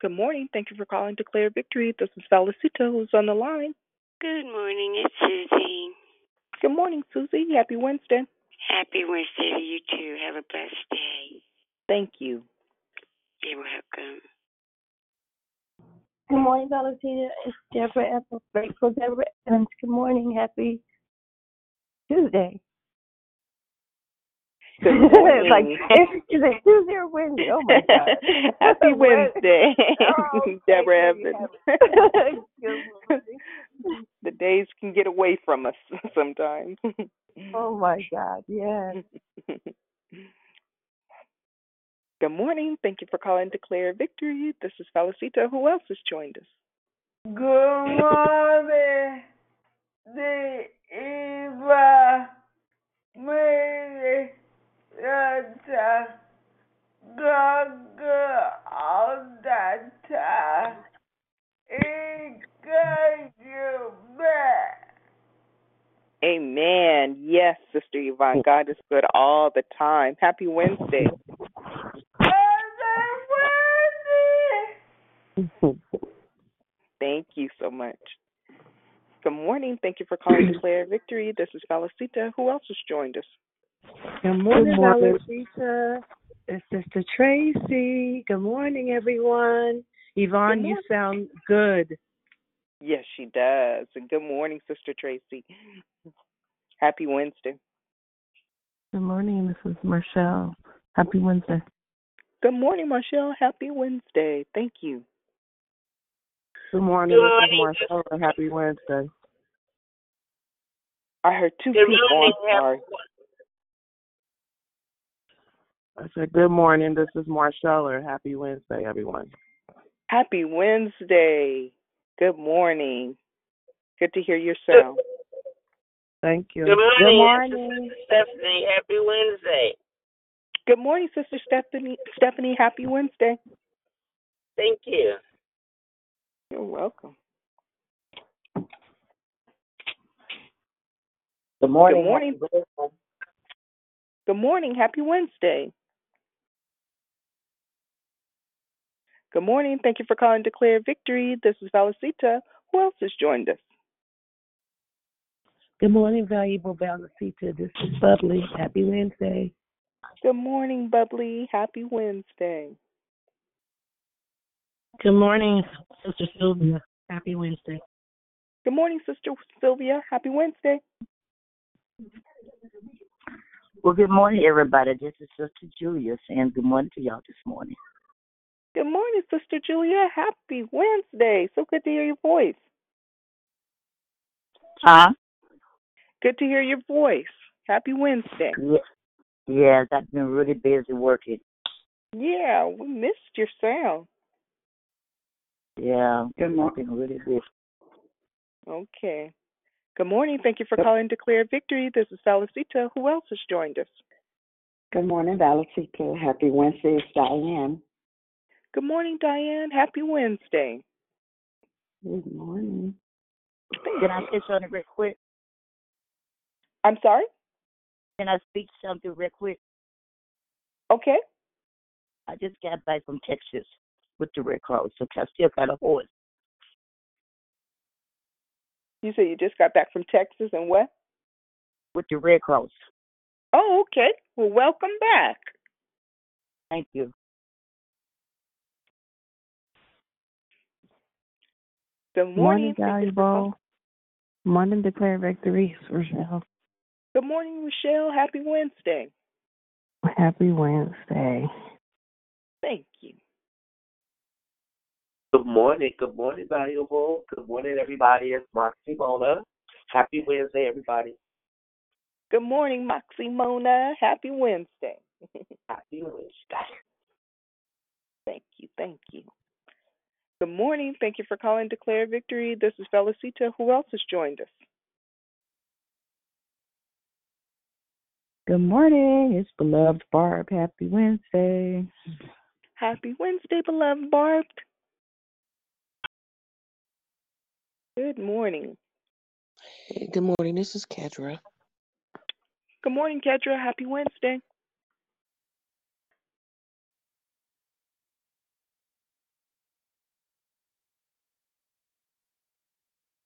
Good morning. Thank you for calling Declare Victory. This is Felicita who's on the line. Good morning, it's Susie. Good morning, Susie. Happy Wednesday. Happy Wednesday to you too. Have a blessed day. Thank you. You're welcome. Good morning, Valentina. It's Deborah Evans. Grateful Deborah Evans. Good morning. Happy Tuesday. Good like, morning. is it Tuesday or Wednesday? Oh my God. Happy Wednesday, Oh, Deborah. Evans. The days can get away from us sometimes. Oh my God. Yes. Good morning. Thank you for calling Declare Victory. This is Felicita. Who else has joined us? Good morning, the Eva Amen. Yes, Sister Yvonne. God is good all the time. Happy Wednesday. Thank you so much. Good morning. Thank you for calling Declare Victory. This is Felicita. Who else has joined us? Good morning, morning. Valentina. It's Sister Tracy. Good morning, everyone. Yvonne, Good you sound good. Yes, she does. And good morning, Sister Tracy. Happy Wednesday. Good morning. This is Marshall. Happy Wednesday. Good morning, Marshall. Happy Wednesday. Thank you. Good morning, this is Marcella. Happy Wednesday. I heard two Good people. morning, I'm sorry. I said, Good morning, this is Marcella. Happy Wednesday, everyone. Happy Wednesday. Good morning. Good to hear your sound. Thank you. Good morning, morning. Stephanie. Happy Wednesday. Good morning, Sister Stephanie. Stephanie, happy Wednesday. Thank you. You're welcome. Good morning. Good morning. Good morning. Happy Wednesday. Good morning. Thank you for calling Declare Victory. This is Valicita. Who else has joined us? Good morning, valuable Valicita. This is Bubbly. Happy Wednesday. Good morning, Bubbly. Happy Wednesday. Good morning, Sister Sylvia. Happy Wednesday. Good morning, Sister Sylvia. Happy Wednesday. Well, good morning, everybody. This is Sister Julia saying good morning to y'all this morning. Good morning, Sister Julia. Happy Wednesday. So good to hear your voice. Huh? Good to hear your voice. Happy Wednesday. Yeah. Yes, I've been really busy working. Yeah, we missed your sound. Yeah, I've been really busy. Okay. Good morning. Thank you for calling to Declare Victory. This is Felicita. Who else has joined us? Good morning, Valicita. Happy Wednesday. It's Diane. Good morning, Diane. Happy Wednesday. Good morning. Can I say something real quick? I'm sorry? Can I speak something real quick? Okay. I just got back from Texas with the Red Cross, so I still got a horse. You said you just got back from Texas and what? With the Red Cross. Oh, okay. Well, welcome back. Thank you. Good Morning, morning. Thank you for call- valuable. Morning, declare victory. It's Rochelle. Good morning, Rochelle. Happy Wednesday. Happy Wednesday. Thank you. Good morning. Good morning, valuable. Good morning, everybody. It's Moxie Mona. Happy Wednesday, everybody. Good morning, Moxie Mona. Happy Wednesday. Happy Wednesday. Thank you. Thank you. Good morning. Thank you for calling Declare Victory. This is Felicita. Who else has joined us? Good morning. It's beloved Barb. Happy Wednesday. Happy Wednesday, beloved Barb. Good morning. Hey, good morning. This is Kedra. Good morning, Kedra. Happy Wednesday.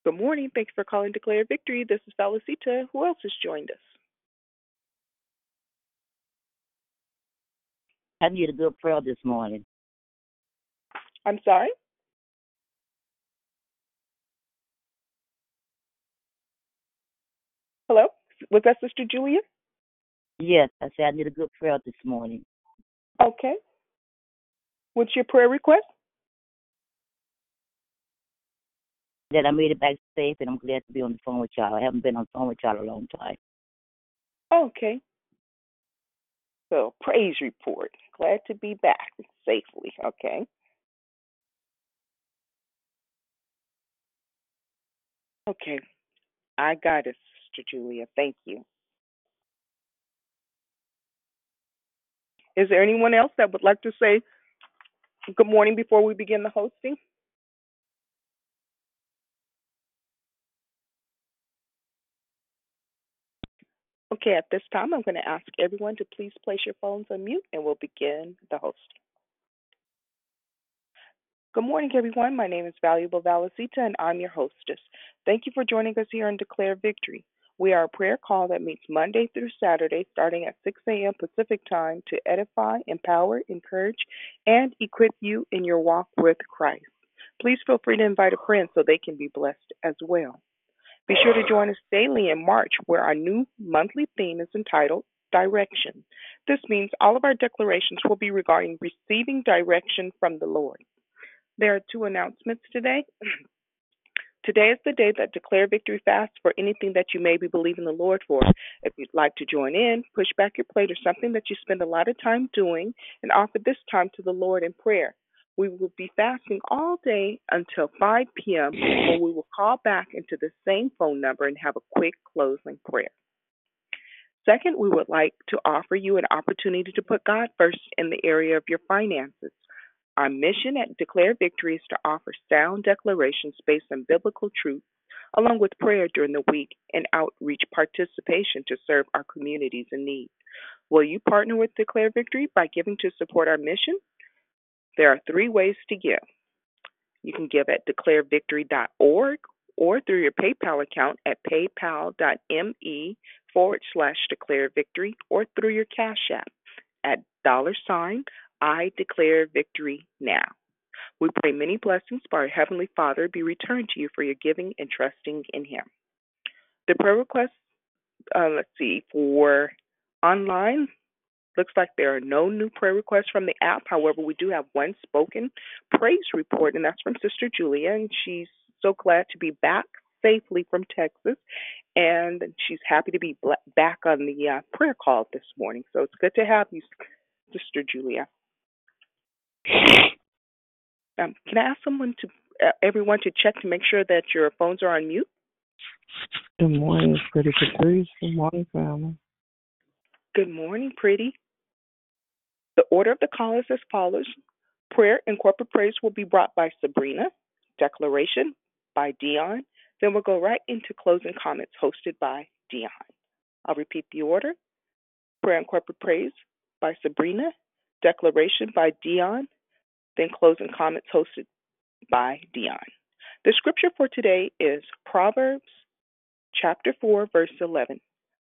Good morning. Thanks for calling Declare Victory. This is Felicita. Who else has joined us? I need a good prayer this morning. I'm sorry? Hello? Was that Sister Julia? Yes, I said I need a good prayer this morning. Okay. What's your prayer request? That I made it back safe, and I'm glad to be on the phone with y'all. I haven't been on the phone with y'all a long time. Okay. So, praise report. Glad to be back safely. Okay. Okay. I got it, Sister Julia. Thank you. Is there anyone else that would like to say good morning before we begin the hosting? Okay, at this time, I'm going to ask everyone to please place your phones on mute and we'll begin the hosting. Good morning, everyone. My name is Valuable Valicita and I'm your hostess. Thank you for joining us here on Declare Victory. We are a prayer call that meets Monday through Saturday starting at 6 a.m. Pacific time to edify, empower, encourage, and equip you in your walk with Christ. Please feel free to invite a friend so they can be blessed as well. Be sure to join us daily in March, where our new monthly theme is entitled Direction. This means all of our declarations will be regarding receiving direction from the Lord. There are two announcements today. Today is the day that Declare Victory fast for anything that you may be believing the Lord for. If you'd like to join in, push back your plate or something that you spend a lot of time doing and offer this time to the Lord in prayer. We will be fasting all day until 5 p.m. when we will call back into the same phone number and have a quick closing prayer. Second, we would like to offer you an opportunity to put God first in the area of your finances. Our mission at Declare Victory is to offer sound declarations based on biblical truth, along with prayer during the week and outreach participation to serve our communities in need. Will you partner with Declare Victory by giving to support our mission? There are three ways to give. You can give at declarevictory.org or through your PayPal account at paypal.me forward slash declare victory or through your Cash App at dollar sign I declare victory now. We pray many blessings by our Heavenly Father be returned to you for your giving and trusting in Him. The prayer request, uh, let's see, for online, looks like there are no new prayer requests from the app. However, we do have one spoken praise report, and that's from Sister Julia, and she's so glad to be back safely from Texas, and she's happy to be back on the uh, prayer call this morning. So it's good to have you, Sister Julia. Um, can I ask someone to, uh, everyone to check to make sure that your phones are on mute? Good morning, Pretty Patrice. Good morning, family. Good morning, Pretty. The order of the call is as follows Prayer and corporate praise will be brought by Sabrina, Declaration by Dion. Then we'll go right into closing comments hosted by Dion. I'll repeat the order Prayer and corporate praise by Sabrina, Declaration by Dion, then closing comments hosted by Dion. The scripture for today is Proverbs chapter 4, verse 11.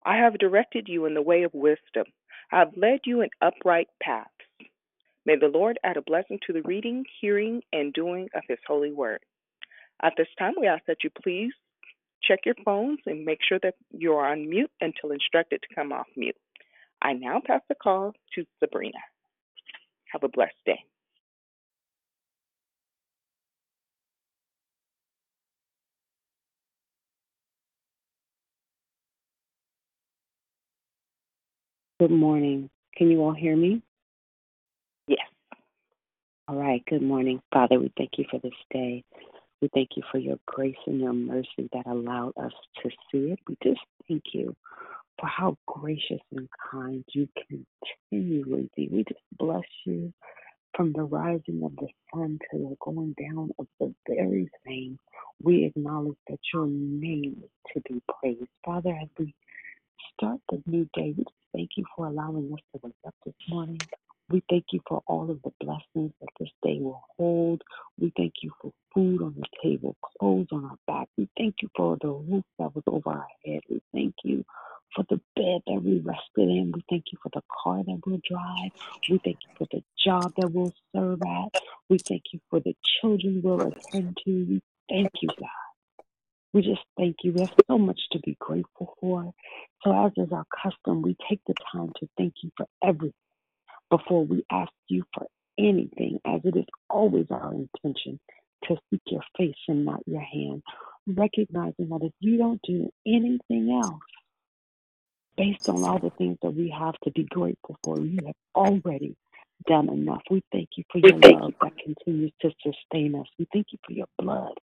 I have directed you in the way of wisdom. I have led you in upright paths. May the Lord add a blessing to the reading, hearing, and doing of his holy word. At this time, we ask that you please check your phones and make sure that you are on mute until instructed to come off mute. I now pass the call to Sabrina. Have a blessed day. Good morning. Can you all hear me? Yes. All right. Good morning. Father, we thank you for this day. We thank you for your grace and your mercy that allowed us to see it. We just thank you for how gracious and kind you continually be. We just bless you from the rising of the sun to the going down of the very same. We acknowledge that your name is to be praised. Father, as we start the new day, we just thank you for allowing us to wake up this morning We thank you for all of the blessings that this day will hold. We thank you for food on the table, clothes on our back. We thank you for the roof that was over our head. We thank you for the bed that we rested in. We thank you for the car that we'll drive. We thank you for the job that we'll serve at. We thank you for the children we'll attend to. We thank you, God. We just thank you. We have so much to be grateful for. So, as is our custom, we take the time to thank you for everything before we ask you for anything, as it is always our intention to seek your face and not your hand, recognizing that if you don't do anything else, based on all the things that we have to be grateful for, you have already done enough. We thank you for your love that continues to sustain us. We thank you for your blood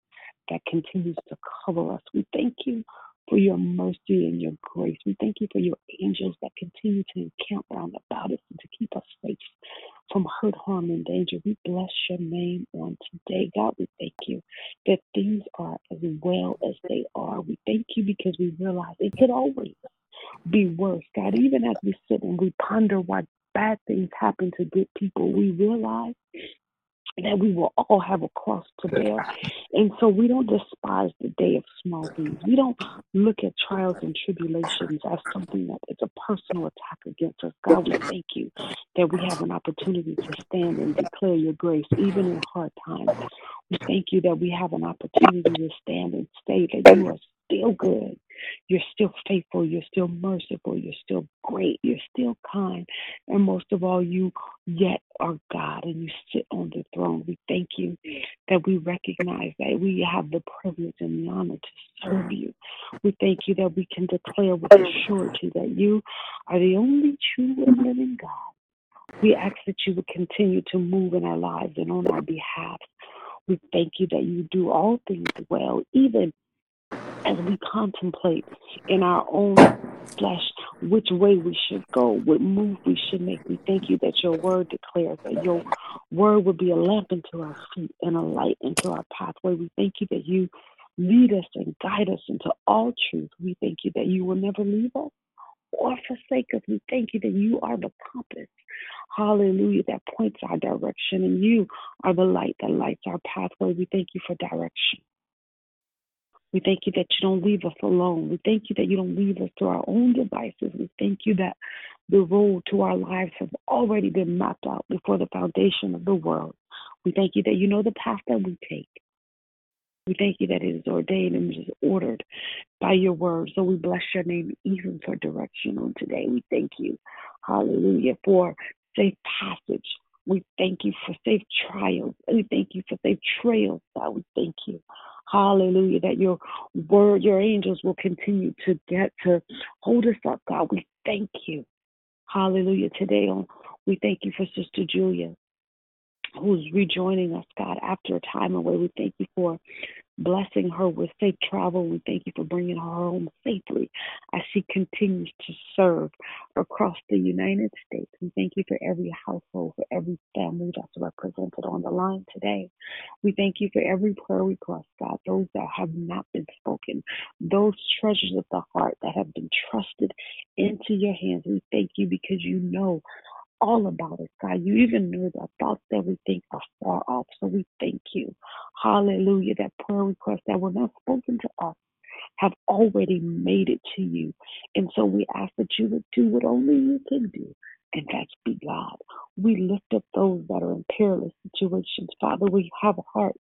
that continues to cover us. We thank you for your mercy and your grace. We thank you for your angels that continue to encamp round about us and to keep us safe from hurt, harm, and danger. We bless your name on today. God, we thank you that things are as well as they are. We thank you because we realize it could always be worse. God, even as we sit and we ponder why bad things happen to good people, we realize that we will all have a cross to bear. And so we don't despise the day of small things. We don't look at trials and tribulations as something that is a personal attack against us. God, we thank you that we have an opportunity to stand and declare your grace even in hard times. We thank you that we have an opportunity to stand and say that you are still good. You're still faithful. You're still merciful. You're still great. You're still kind. And most of all, you yet are God and you sit on the throne. We thank you that we recognize that we have the privilege and the honor to serve mm. you. We thank you that we can declare with surety that you are the only true and living God. We ask that you would continue to move in our lives and on our behalf. We thank you that you do all things well, even as we contemplate in our own flesh which way we should go, what move we should make. We thank you that your word declares that your word will be a lamp unto our feet and a light into our pathway. We thank you that you lead us and guide us into all truth. We thank you that you will never leave us or forsake us. We thank you that you are the compass. Hallelujah, that points our direction, and you are the light that lights our pathway. We thank you for direction. We thank you that you don't leave us alone. We thank you that you don't leave us to our own devices. We thank you that the road to our lives has already been mapped out before the foundation of the world. We thank you that you know the path that we take. We thank you that it is ordained and it is ordered by your word. So we bless your name even for direction on today. We thank you, hallelujah, for safe passage. We thank you for safe trials. We thank you for safe trails, God. We thank you. Hallelujah. That your word, your angels will continue to get to hold us up, God. We thank you. Hallelujah. Today on we thank you for Sister Julia, who's rejoining us, God, after a time away. We thank you for blessing her with safe travel. We thank you for bringing her home safely as she continues to serve across the United States. We thank you for every household, for every family that's represented on the line today. We thank you for every prayer request, God, those that have not been spoken, those treasures of the heart that have been trusted into your hands. We thank you because you know all about us, God. You even know the thoughts that we think are far off. So we thank you. Hallelujah. That prayer request that were not spoken to us have already made it to you. And so we ask that you would do what only you can do. And that's be God. We lift up those that are in perilous situations. Father, we have a heart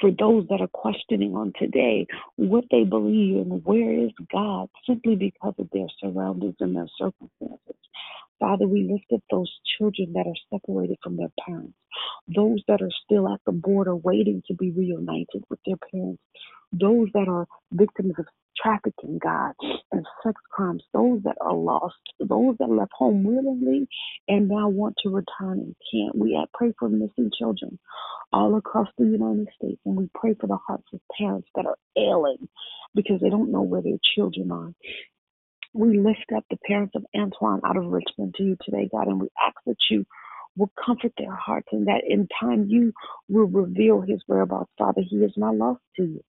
for those that are questioning on today what they believe and where is God simply because of their surroundings and their circumstances. Father, we lift up those children that are separated from their parents, those that are still at the border waiting to be reunited with their parents, those that are victims of trafficking, God, and sex crimes, those that are lost, those that left home willingly and now want to return and can't. We pray for missing children all across the United States, and we pray for the hearts of parents that are ailing because they don't know where their children are. We lift up the parents of Antoine out of Richmond to you today, God, and we ask that you will comfort their hearts and that in time you will reveal his whereabouts. Father, he is not lost to you.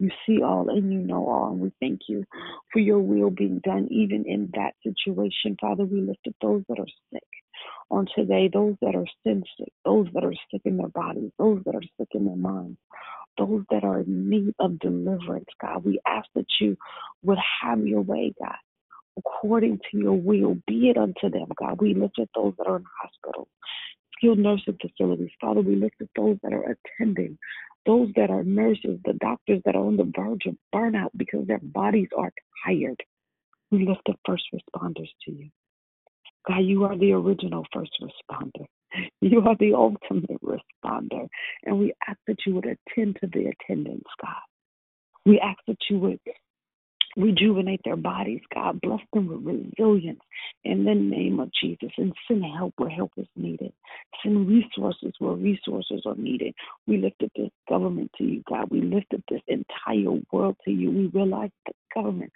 You see all and you know all, and we thank you for your will being done even in that situation. Father, we lift up those that are sick. on today, those that are sin sick, those that are sick in their bodies, those that are sick in their minds, those that are in need of deliverance, God. We ask that you would have your way, God, according to your will. Be it unto them, God. We lift up those that are in hospitals, skilled nursing facilities. Father, we lift up those that are attending, those that are nurses, the doctors that are on the verge of burnout because their bodies are tired. We lift up first responders to you. God, you are the original first responder. You are the ultimate responder. And we ask that you would attend to the attendants, God. We ask that you would rejuvenate their bodies, God. Bless them with resilience in the name of Jesus and send help where help is needed. Send resources where resources are needed. We lift up this government to you, God. We lift up this entire world to you. We realize the government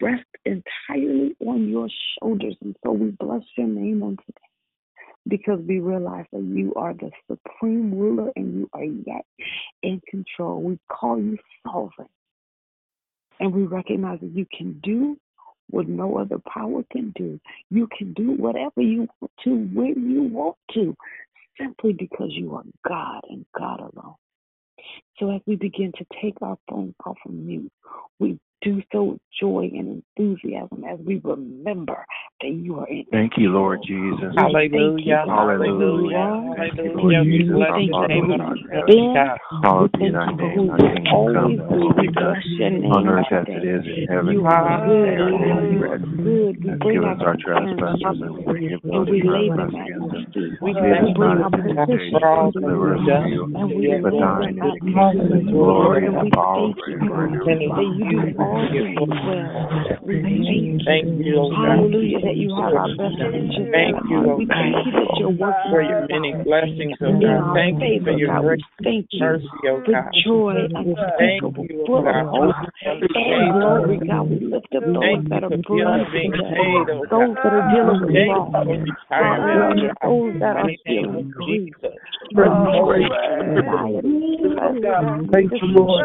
rests entirely on your shoulders. And so we bless your name on today because we realize that you are the supreme ruler and you are yet in control. We call you sovereign. And we recognize that you can do what no other power can do. You can do whatever you want to when you want to, simply because you are God and God alone. So as we begin to take our phone off of mute, we do so with joy and enthusiasm as we remember that you are in Thank you, Lord Jesus. Hallelujah. Hallelujah. Hallelujah. We bless Thank the name of you our for God. being. Hallowed We be thank thy you for name. who Thy you kingdom come, always thy will be. be We done bless your name on earth as today. it is in heaven. You are good, God. You Hallelujah. are good. We bring give us our trespasses and we forgive those who trespass against your us. We Lead thank us you bring not into temptation, for all to that deliver us from evil. and we Yes, For lay Lord. thine is the kingdom, glory, And and we power thank you, forever and ever. Continue you do all things well. We thank you. Thank you, God. Hallelujah, that you have our best interests Thank you, heart. oh We thank you that you're working for your many blessings, oh God. Thank you for your God. great thank you mercy, oh for God. joy Thank unspeakable, you, full of hope for and glory, God. We lift up those that are for bills bereaved being today, paid, oh those that are dealing with loss. you for retirement, oh Hallelujah. Those that are the oh name feeling grief, Jesus. depression, Oh, anxiety, stress, Thank you, Lord.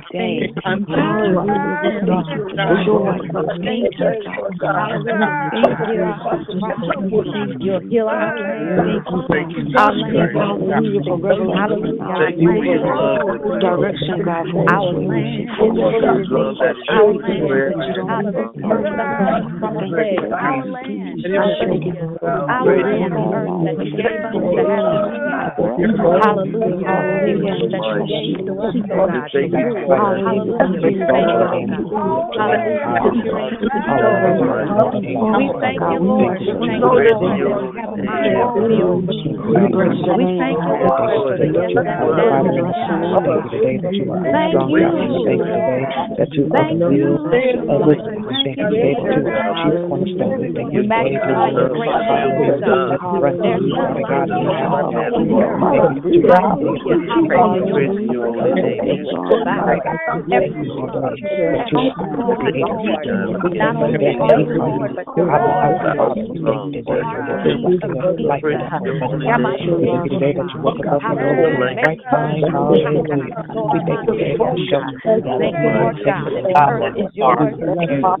seek hope my today. face, turn Hallelujah. Thank you for God. joy. We We thank thank you. you, God. Hallelujah. We You'll thank hear you. our cry. We thank You'll you. heal our We land. thank you, God. Our land. Hallelujah for revelation and Hallelujah. Our knowledge. We thank you land. for direction, God, for Our way we should land go, oh God. our We thank you land that you don't out leave of us the alone. earth that was saved from a We thank plague. you for Our executing land, strategies hallelujah. for the Our good of land, the our earth that lives you and gave us for to the have good dominion of our over. Hallelujah. The Hallelujah. land We that you trust gave you. to us, God, to rule. Hallelujah. Hallelujah. We We thank thank you, you, God. God. We thank you. Hallelujah. That you're in control, Hallelujah. God. We thank God, you, we Lord. thank We you. thank you, Lord, that we have a mind to be obedient. We bless your We name, thank you, God. Lord, for the yes and We amen that's bless in your our name, life. God. Thank We you, bless your name, Lord. God. Thank We you, bless your name, Lord. God. Thank you, Jesus. Hallelujah. We magnify your great name, oh God. There's Hallelujah. none like you in all the Hallelujah. earth. Hallelujah. Hallelujah. Your Hallelujah. great name will bow. Every tongue confess that you are Lord. Not only are you Lord, but you're Lord of kings. Are King of kings. Hallelujah. Thank you, Lord God, the earth is yours and the fullness thereof. In your all Thank you, Jesus. Thank you, Lord God.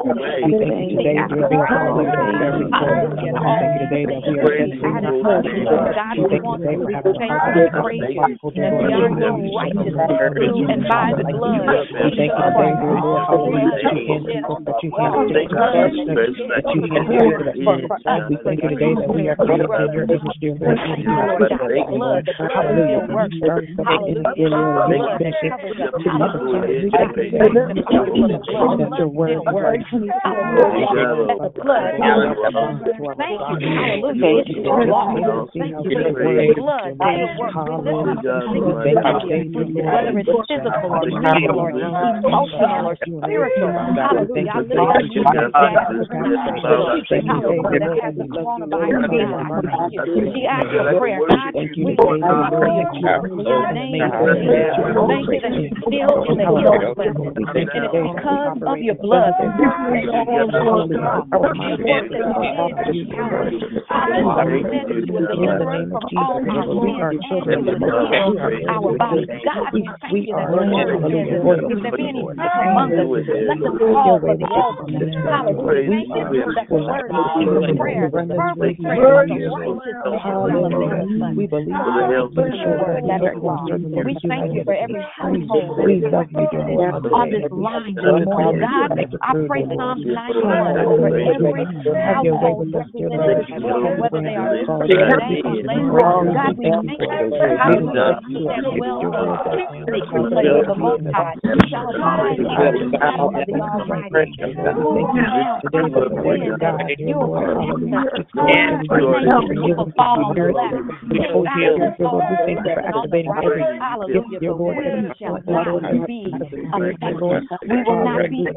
for touching our King. Hallelujah. We worship you and we thank you in that every need has been met. Thank you, We understand you that the rent will be paid. We don't have to beg you. Hallelujah. That you'll bring food on our table. You promised already in your. Thank you, Jesus. That we should seek your face. Hallelujah. Holy. We ask for holy. Hallelujah. And all things that you have God, we want to we you and praise you. And beyond your righteousness through and by the blood We thank you today, dear Lord, hallelujah, that you can keep us, that you can protect us, that you can deliver us. We thank you today that we are created in your image, dear Lord. Hallelujah. You start something in us, dear Lord, and you it to the other side. We thank you today that your word is Thank you thank you. You. Thank you you. Our body, God, we thank you that the word says, if there be any sick among us, let them call for the elders. Hallelujah. Thank you that the word is prayer, fervent prayer of the righteous Hallelujah. We believe we thank you for every household on this line. God, I pray Psalms 91 over every household represented whether they are listening or laboring. God, we thank you. Hallelujah. You said well done. Secret of the Most High. You shall hide in the shadow of the Almighty. Remove now every sin that you will protect. Lord, you for fall on the left. Hallelujah. Hallelujah. We shall not be affected. We will not be.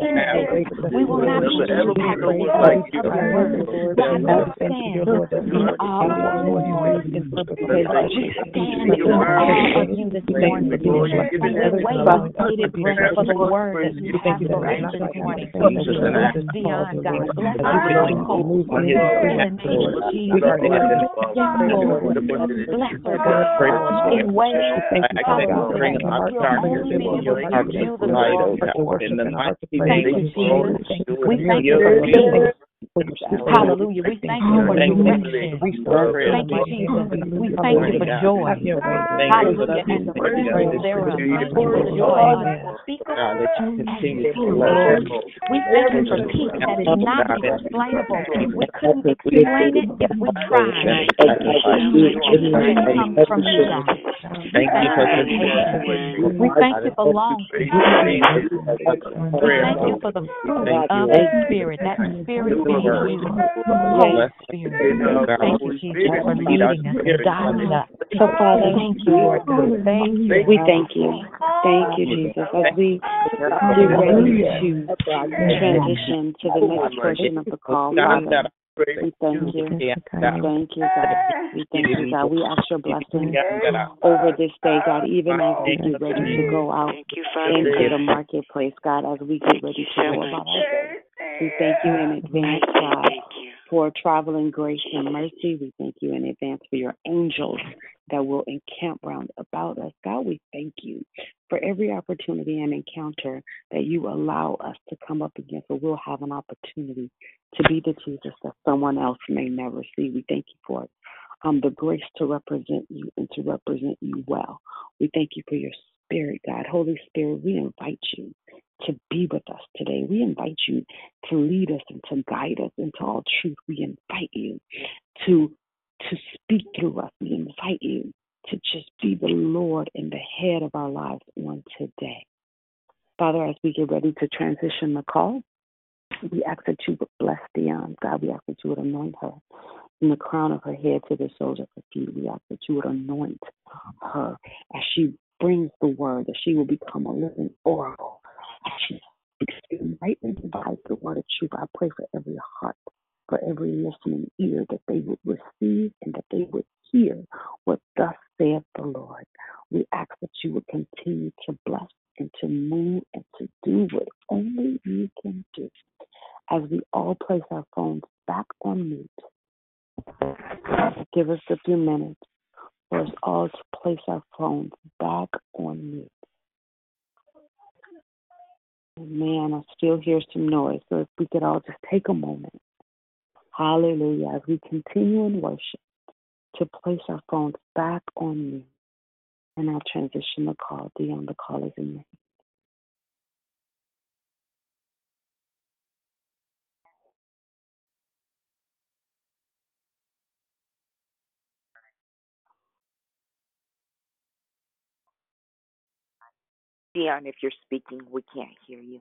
We will not be impacted because of your word. God, we stand in awe of you. We stand in awe of you this morning. With bated breath for the word that you have for us this morning. Bless beyond God. Bless our hope. In the name of Jesus. Yes, Lord. Bless her, God. In ways, hallelujah, you'll only be able to do the. Thank you, Jesus. We thank you for peace. Hallelujah. We thank you for direction. Thank you, Jesus. We thank you for joy. Hallelujah. And the fruit thereof. Thank you for joy. Unspeakable and full. We thank you for peace that is not explainable. We couldn't explain it if we tried. It comes from you, God. Thank you for patience. We thank you for long. We thank you for the fruit of the Spirit. That Spirit being you. Holy Spirit. Thank you, Jesus, for leading us and guiding us. So, Father, Thank you, Lord God. Thank you. we thank you. Thank you, Jesus. As we get ready to transition to the next portion of the call, Father, we thank you. We thank you, God. We thank you, God. We ask your blessing over this day, God, even as we get ready to go out into the marketplace, God, as we get ready to go about our day. We thank you in advance, God, for traveling grace and mercy. We thank you in advance for your angels that will encamp round about us. God, we thank you for every opportunity and encounter that you allow us to come up against, or we'll have an opportunity to be the Jesus that someone else may never see. We thank you for it. Um, the grace to represent you and to represent you well. We thank you for your spirit, God. Holy Spirit, we invite you to be with us today. We invite you to lead us and to guide us into all truth. We invite you to to speak through us. We invite you to just be the Lord and the head of our lives on today. Father, as we get ready to transition the call, we ask that you would bless Dion. God, we ask that you would anoint her from the crown of her head to the soles of her feet. We ask that you would anoint her as she brings the word, that she will become a living oracle. As she speaks and rightly the word of truth. I pray for every heart, for every listening ear, that they would receive and that they would hear what thus saith the Lord. We ask that you would continue to bless and to move and to do what only you can do. As we all place our phones back on mute, give us a few minutes for us all to place our phones back on mute. Oh, man, I still hear some noise, so if we could all just take a moment. Hallelujah. As we continue in worship, to place our phones back on mute, and I'll transition the call. Dion, the call is in your Dion, if you're speaking, we can't hear you.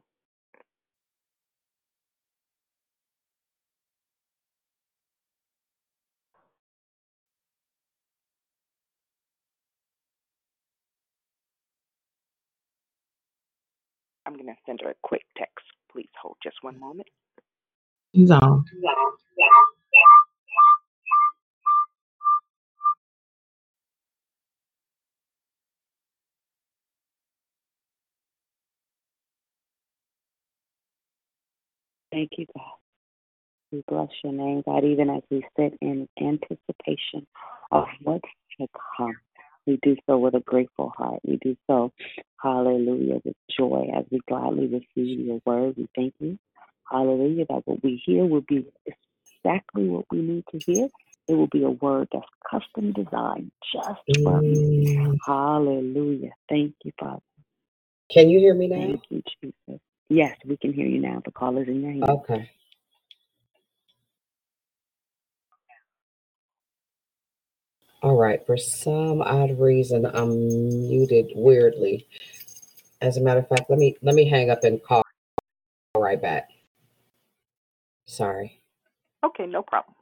I'm going to send her a quick text. Please hold just one moment. He's on. Thank you, God. We bless your name, God, even as we sit in anticipation of what's to come. We do so with a grateful heart. We do so, hallelujah, with joy as we gladly receive your word. We thank you, hallelujah, that what we hear will be exactly what we need to hear. It will be a word that's custom designed just for me. Mm. Hallelujah. Thank you, Father. Can you hear me now? Thank you, Jesus. Yes, we can hear you now. The call is in your hands. Okay. All right. For some odd reason, I'm muted weirdly. As a matter of fact, let me let me hang up and call right back. Sorry. Okay, no problem.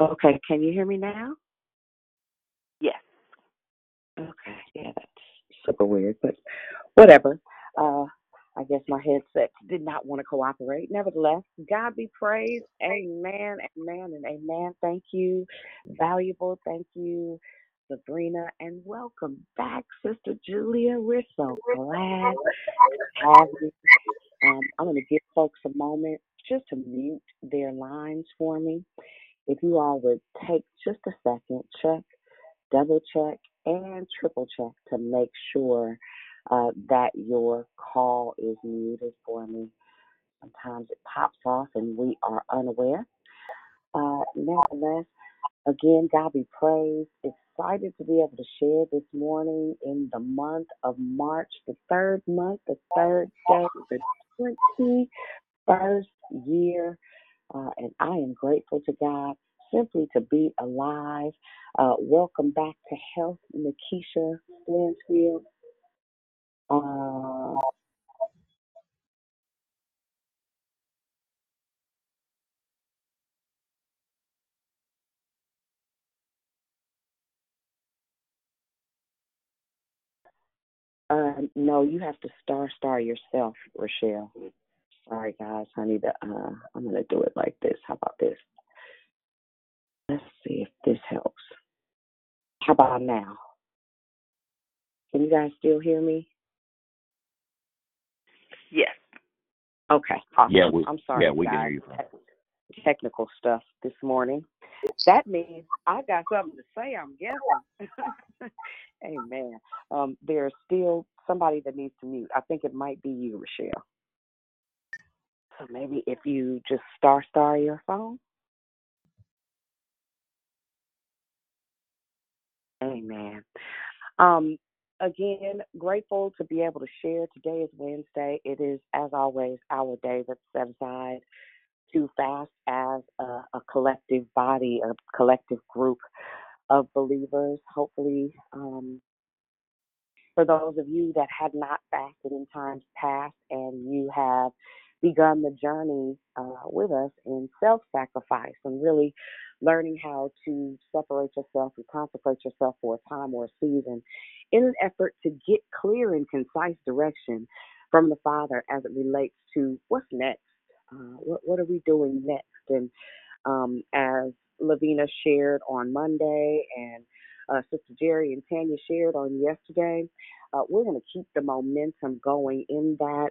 Okay, can you hear me now? Yes. Okay, yeah, that's super weird, but whatever. Uh, I guess my headset did not want to cooperate. Nevertheless, God be praised. Amen, amen, and amen. Thank you, valuable. Thank you, Sabrina, and welcome back, Sister Julia. We're so glad to have you. Um, I'm going to give folks a moment just to mute their lines for me. If you all would take just a second, check, double check, and triple check to make sure uh, that your call is muted for me. Sometimes it pops off and we are unaware. Uh, nevertheless, again, God be praised. Excited to be able to share this morning in the month of March, the third month, the third day, the 21st year. Uh, and I am grateful to God simply to be alive. Uh, welcome back to Health, Nikisha Stansfield. Uh, uh, no, you have to star star yourself, Rochelle. Sorry, guys. I need to. Uh, I'm gonna do it like this. How about this? Let's see if this helps. How about now? Can you guys still hear me? Yes. Okay. Awesome. Yeah, we I'm sorry, yeah we can guys. hear you. From. Technical stuff this morning. That means I got something to say. I'm guessing. Amen. Um, there's still somebody that needs to mute. I think it might be you, Rochelle. So maybe if you just star star your phone. Amen. Um, again, grateful to be able to share. Today is Wednesday. It is, as always, our day that's set aside to fast as a, a collective body, a collective group of believers. Hopefully, um, for those of you that had not fasted in times past and you have begun the journey uh, with us in self sacrifice and really learning how to separate yourself and consecrate yourself for a time or a season in an effort to get clear and concise direction from the Father as it relates to what's next Uh, what what are we doing next? And um, as Lavina shared on Monday, and uh, Sister Jerry and Tanya shared on yesterday, uh, we're going to keep the momentum going in that.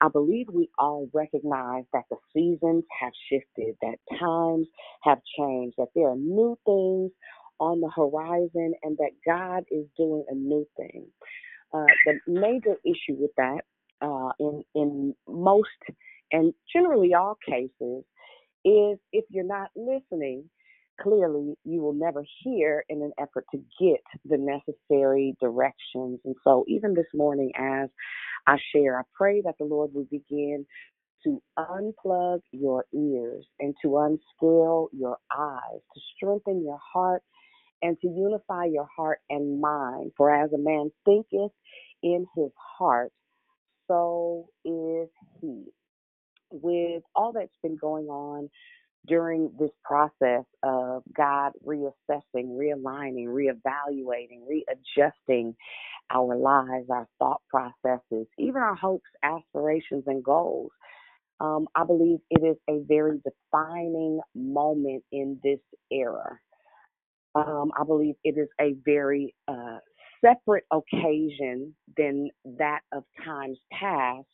I believe we all recognize that the seasons have shifted, that times have changed, that there are new things on the horizon, and that God is doing a new thing. Uh, the major issue with that, uh, in in most and generally all cases, is if you're not listening, clearly you will never hear in an effort to get the necessary directions. And so, even this morning, as I share, I pray that the Lord will begin to unplug your ears and to unscale your eyes, to strengthen your heart and to unify your heart and mind. For as a man thinketh in his heart, so is he. With all that's been going on during this process of God reassessing, realigning, reevaluating, readjusting our lives, our thought processes, even our hopes, aspirations, and goals. Um, I believe it is a very defining moment in this era. Um, I believe it is a very uh, separate occasion than that of times past,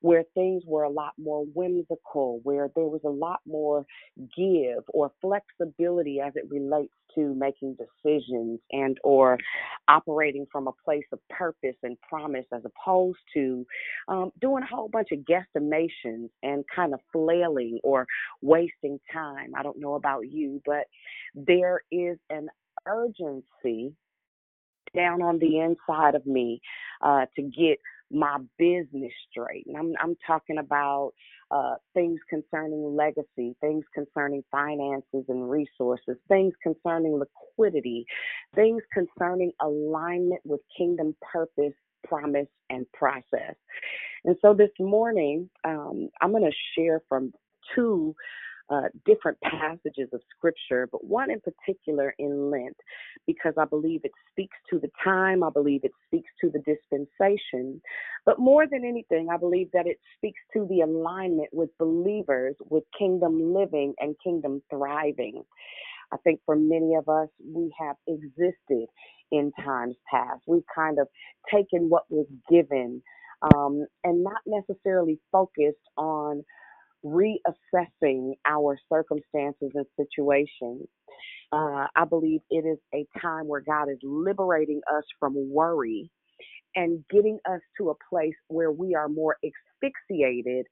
where things were a lot more whimsical, where there was a lot more give or flexibility as it relates to making decisions and or operating from a place of purpose and promise as opposed to um, doing a whole bunch of guesstimations and kind of flailing or wasting time. I don't know about you, but there is an urgency down on the inside of me uh, to get my business straight. And I'm, I'm talking about uh, things concerning legacy, things concerning finances and resources, things concerning liquidity, things concerning alignment with kingdom purpose, promise, and process. And so this morning, um, I'm going to share from two uh, different passages of scripture, but one in particular in Lent, because I believe it speaks to the time, I believe it speaks to the dispensation, but more than anything, I believe that it speaks to the alignment with believers with kingdom living and kingdom thriving. I think for many of us, we have existed in times past. We've kind of taken what was given um, and not necessarily focused on reassessing our circumstances and situations. Uh, I believe it is a time where God is liberating us from worry and getting us to a place where we are more asphyxiated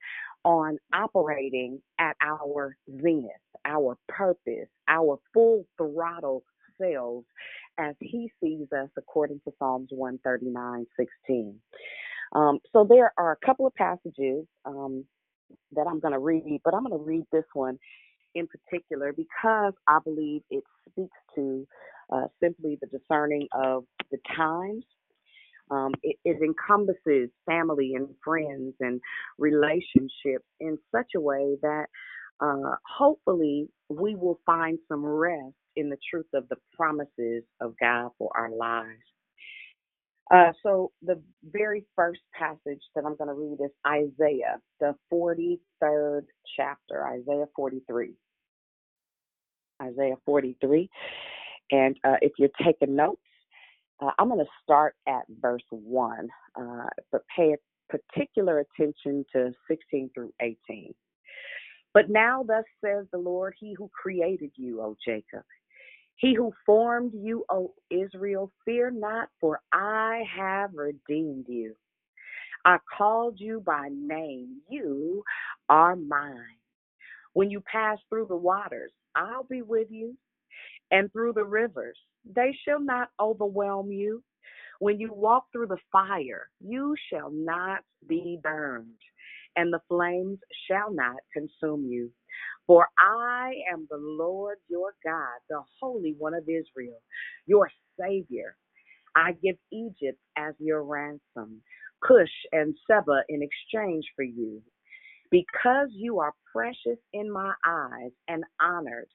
on operating at our zenith, our purpose, our full throttle selves as He sees us according to Psalms 139 16. Um, so there are a couple of passages um, that I'm going to read, but I'm going to read this one in particular because I believe it speaks to uh, simply the discerning of the times. Um, it, it encompasses family and friends and relationships in such a way that uh, hopefully we will find some rest in the truth of the promises of God for our lives. Uh, so the very first passage that I'm going to read is Isaiah, the 43rd chapter, Isaiah 43. Isaiah 43. And uh, if you're taking notes, uh, I'm going to start at verse 1, uh, but pay particular attention to 16 through 18. But now, thus says the Lord, He who created you, O Jacob, he who formed you, O Israel, fear not, for I have redeemed you. I called you by name. You are mine. When you pass through the waters, I'll be with you. And through the rivers, they shall not overwhelm you. When you walk through the fire, you shall not be burned, and the flames shall not consume you. For I am the Lord your God, the Holy One of Israel, your Savior. I give Egypt as your ransom, Cush and Seba in exchange for you. Because you are precious in my eyes and honored,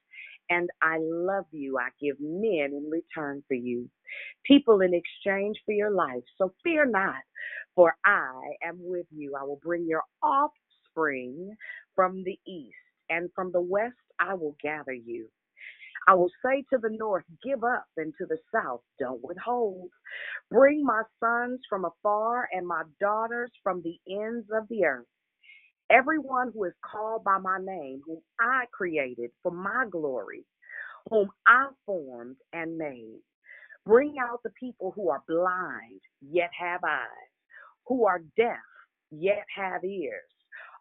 and I love you, I give men in return for you, people in exchange for your life. So fear not, for I am with you. I will bring your offspring from the east, and from the west I will gather you. I will say to the north, Give up, and to the south, Don't withhold. Bring my sons from afar and my daughters from the ends of the earth. Everyone who is called by my name, whom I created for my glory, whom I formed and made. Bring out the people who are blind, yet have eyes, who are deaf, yet have ears.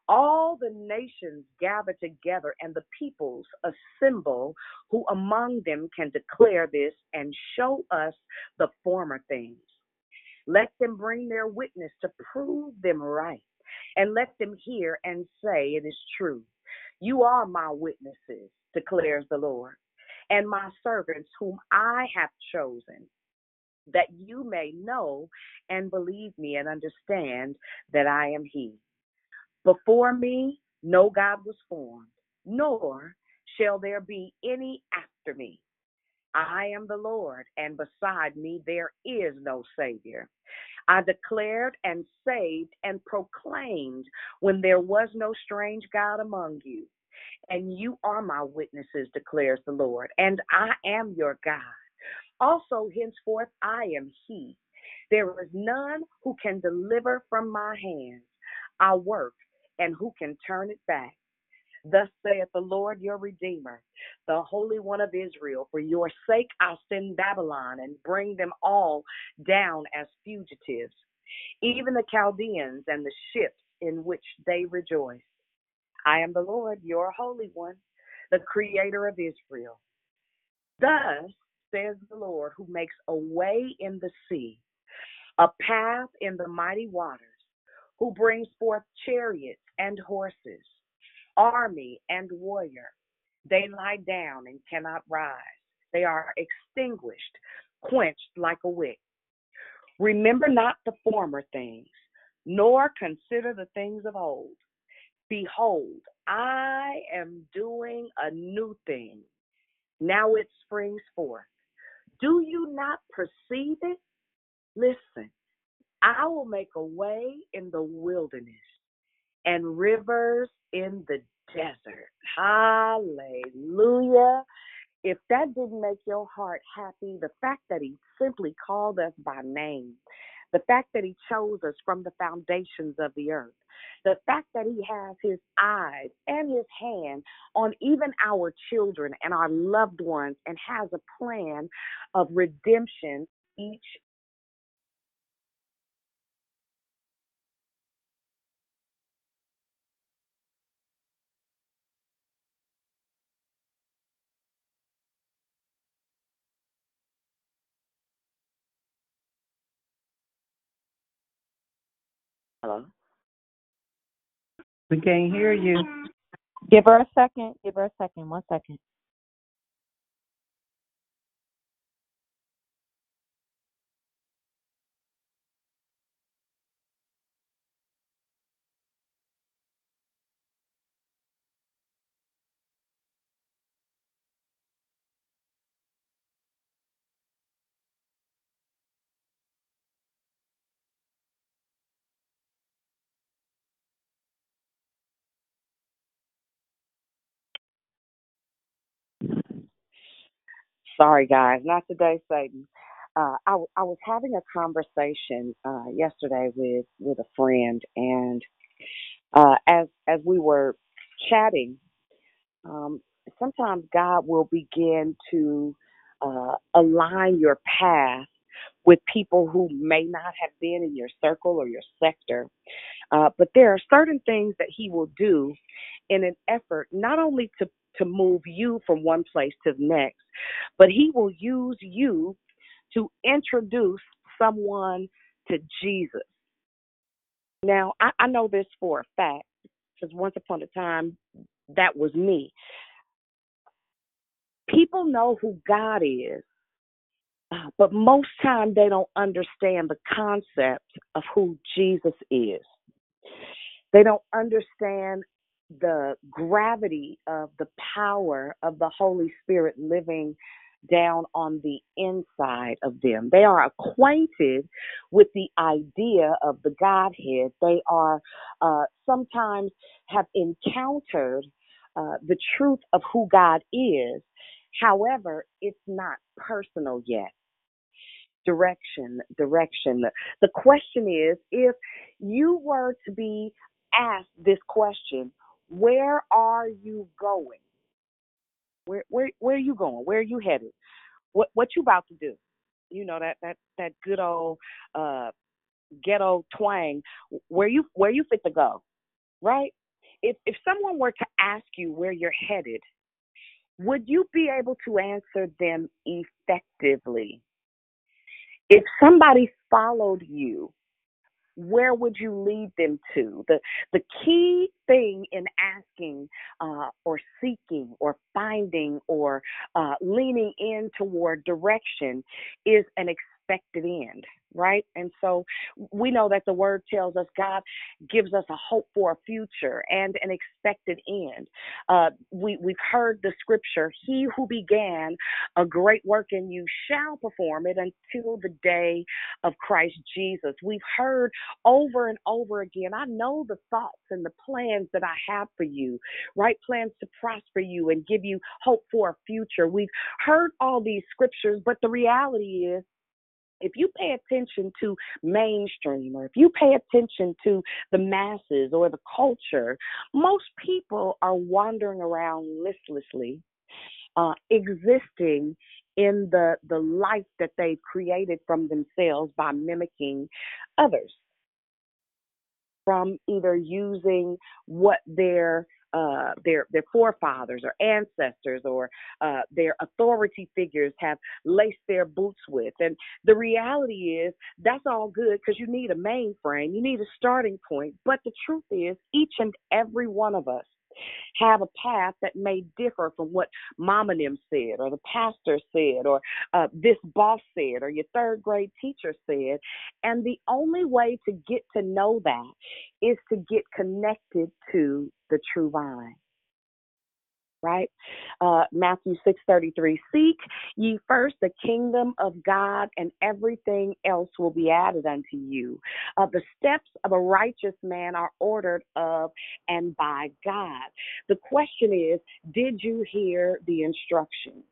All the nations gather together, and the peoples assemble, who among them can declare this and show us the former things. Let them bring their witness to prove them right, and let them hear and say, It is true. You are my witnesses, declares the Lord and my servants whom I have chosen, that you may know and believe me and understand that I am He. Before me, no God was formed, nor shall there be any after me. I am the Lord, and beside me there is no Savior. I declared and saved and proclaimed when there was no strange God among you and you are my witnesses, declares the Lord, and I am your God. Also, henceforth, I am He. There is none who can deliver from my hands. I work, and who can turn it back? Thus saith the Lord your Redeemer, the Holy One of Israel. For your sake I'll send Babylon and bring them all down as fugitives, even the Chaldeans and the ships in which they rejoice. I am the Lord, your Holy One, the Creator of Israel. Thus says the Lord, who makes a way in the sea, a path in the mighty waters, who brings forth chariots and horses, army and warrior. They lie down and cannot rise. They are extinguished, quenched like a wick. Remember not the former things, nor consider the things of old. Behold, I am doing a new thing. Now it springs forth. Do you not perceive it? Listen, I will make a way in the wilderness and rivers in the desert. Hallelujah. If that didn't make your heart happy, the fact that He simply called us by name, the fact that He chose us from the foundations of the earth, the fact that He has His eyes and His hand on even our children and our loved ones and has a plan of redemption each Hello? We can't hear you. Give her a second. Give her a second. One second. Sorry, guys, not today, Satan. Uh, I, w- I was having a conversation uh, yesterday with with a friend, and uh, as as we were chatting, um, sometimes God will begin to uh, align your path with people who may not have been in your circle or your sector. Uh, but there are certain things that He will do in an effort not only to to move you from one place to the next, but He will use you to introduce someone to Jesus. Now, I, I know this for a fact because once upon a time that was me. People know who God is, but most time they don't understand the concept of who Jesus is. They don't understand the gravity of the power of the Holy Spirit living down on the inside of them. They are acquainted with the idea of the Godhead. They are uh, sometimes have encountered uh, the truth of who God is. However, it's not personal yet. Direction, direction. The, question is if you were to be asked this question, where are you going? Where where where are you going? Where are you headed? What what you about to do? You know that that that good old uh ghetto twang. Where you where you fit to go, right? If if someone were to ask you where you're headed, would you be able to answer them effectively? If somebody followed you where would you lead them to? The the key thing in asking uh, or seeking or finding or uh, leaning in toward direction is an expected end right? And so we know that the word tells us God gives us a hope for a future and an expected end. Uh, we, we've heard the scripture, He who began a great work in you shall perform it until the day of Christ Jesus. We've heard over and over again, I know the thoughts and the plans that I have for you, right? Plans to prosper you and give you hope for a future. We've heard all these scriptures, but the reality is, if you pay attention to mainstream or if you pay attention to the masses or the culture, most people are wandering around listlessly, uh, existing in the the life that they've created from themselves by mimicking others from either using what their uh, their their forefathers or ancestors or uh, their authority figures have laced their boots with. And the reality is that's all good because you need a mainframe, you need a starting point. But the truth is, each and every one of us have a path that may differ from what mom and them said, or the pastor said, or uh, this boss said, or your third grade teacher said. And the only way to get to know that is to get connected to the true vine right? Uh, Matthew 6:33 Seek ye first the kingdom of God and everything else will be added unto you. Uh, the steps of a righteous man are ordered of and by God. The question is, did you hear the instruction?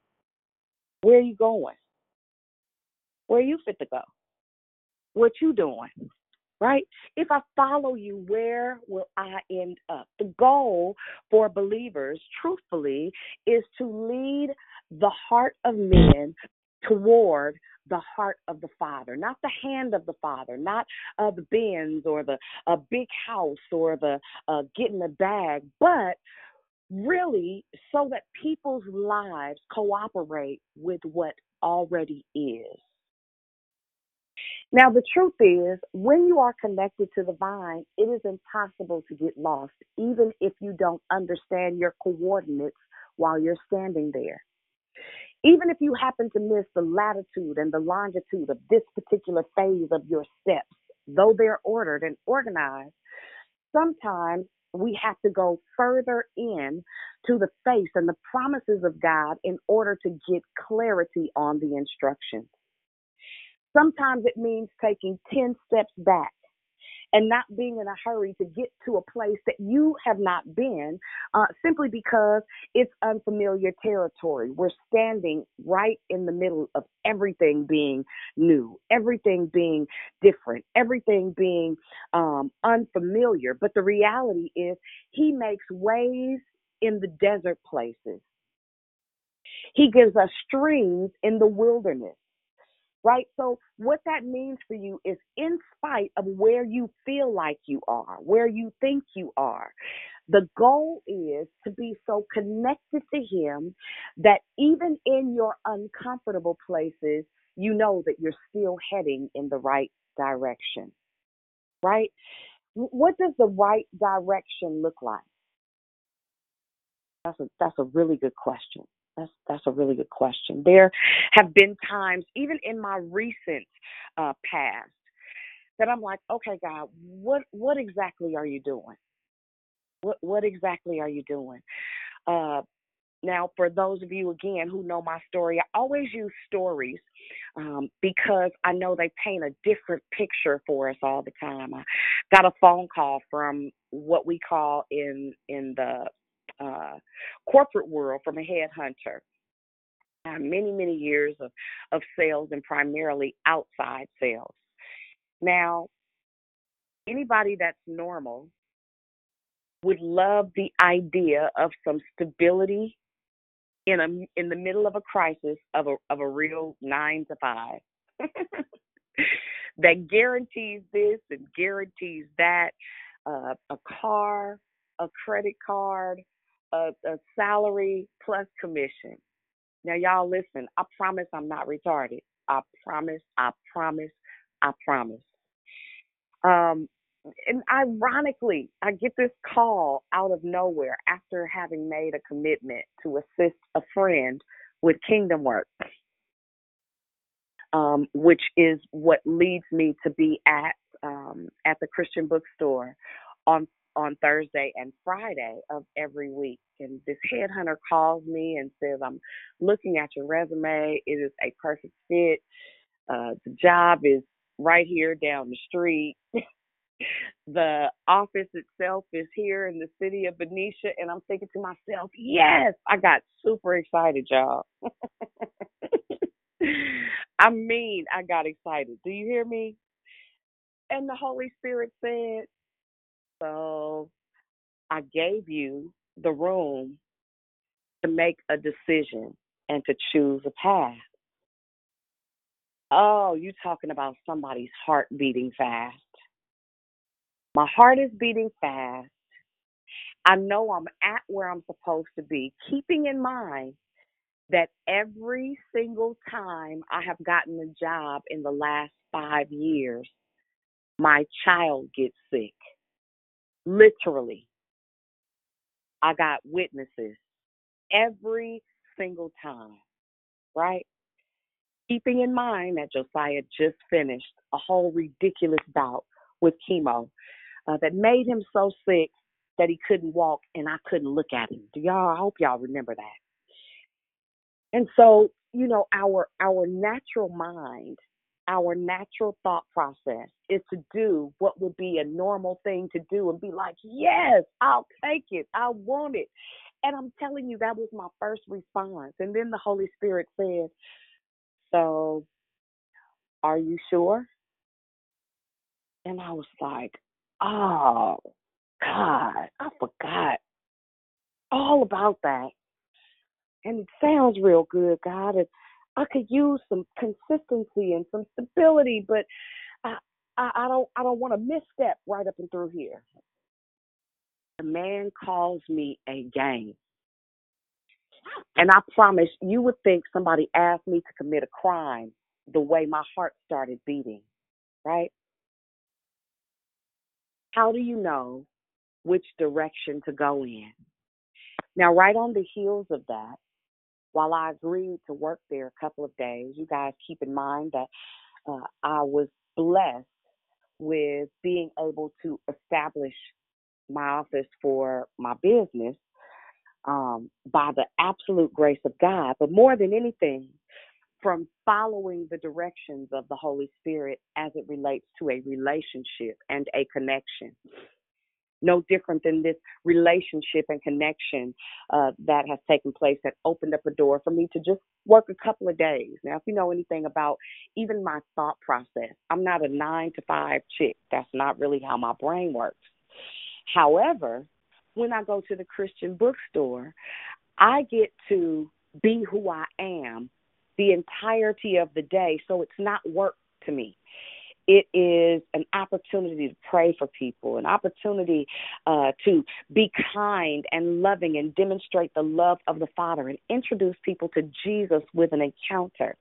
Where are you going? Where are you fit to go? What you doing? Right? If I follow you, where will I end up? The goal for believers, truthfully, is to lead the heart of men toward the heart of the Father, not the hand of the Father, not uh, the Benz or the uh, big house or the uh, getting the bag, but really so that people's lives cooperate with what already is. Now, the truth is, when you are connected to the vine, it is impossible to get lost, even if you don't understand your coordinates while you're standing there. Even if you happen to miss the latitude and the longitude of this particular phase of your steps, though they're ordered and organized, sometimes we have to go further in to the face and the promises of God in order to get clarity on the instructions. Sometimes it means taking 10 steps back and not being in a hurry to get to a place that you have not been uh, simply because it's unfamiliar territory. We're standing right in the middle of everything being new, everything being different, everything being um, unfamiliar. But the reality is, He makes ways in the desert places. He gives us streams in the wilderness right? So, what that means for you is, in spite of where you feel like you are, where you think you are, the goal is to be so connected to Him that even in your uncomfortable places, you know that you're still heading in the right direction, right? What does the right direction look like? That's a that's a really good question. That's that's a really good question. There have been times, even in my recent uh, past, that I'm like, okay, God, what what exactly are you doing? What what exactly are you doing? Uh, now, for those of you again who know my story, I always use stories um, because I know they paint a different picture for us all the time. I got a phone call from what we call in in the uh, corporate world from a headhunter. Many many years of of sales and primarily outside sales. Now, anybody that's normal would love the idea of some stability in a in the middle of a crisis of a of a real nine to five that guarantees this and guarantees that uh, a car a credit card a, a salary plus commission. Now y'all listen i promise i'm not retarded. I promise i promise i promise. Um and ironically, I get this call out of nowhere after having made a commitment to assist a friend with Kingdom Work, um, which is what leads me to be at um, at the Christian bookstore on on Thursday and Friday of every week. And this headhunter calls me and says, "I'm looking at your resume. It is a perfect fit. Uh, the job is right here down the street." the office itself is here in the city of Benicia, and I'm thinking to myself, yes, I got super excited, y'all. I mean, I got excited. Do you hear me? And the Holy Spirit said, so I gave you the room to make a decision and to choose a path. Oh, you talking about somebody's heart beating fast. My heart is beating fast. I know I'm at where I'm supposed to be, keeping in mind that every single time I have gotten a job in the last five years, my child gets sick. Literally. I got witnesses every single time, right? Keeping in mind that Josiah just finished a whole ridiculous bout with chemo uh, that made him so sick that he couldn't walk and I couldn't look at him. Do y'all? I hope y'all remember that. And so, you know, our our natural mind, our natural thought process is to do what would be a normal thing to do and be like, "Yes, I'll take it. I want it." And I'm telling you that was my first response. And then the Holy Spirit said, "So, are you sure?" And I was like, Oh, God, I forgot all about that. And it sounds real good, God. And I could use some consistency and some stability, but I, I, I don't, I don't want to misstep right up and through here. The man calls me a game. And I promise you would think somebody asked me to commit a crime the way my heart started beating, right? How do you know which direction to go in? Now, right on the heels of that, while I agreed to work there a couple of days, you guys keep in mind that uh, I was blessed with being able to establish my office for my business um, by the absolute grace of God. But more than anything, from following the directions of the Holy Spirit as it relates to a relationship and a connection. No different than this relationship and connection uh, that has taken place that opened up a door for me to just work a couple of days. Now, if you know anything about even my thought process, I'm not a nine to five chick. That's not really how my brain works. However, when I go to the Christian bookstore, I get to be who I am the entirety of the day. So it's not work to me. It is an opportunity to pray for people, an opportunity uh, to be kind and loving and demonstrate the love of the Father and introduce people to Jesus with an encounter.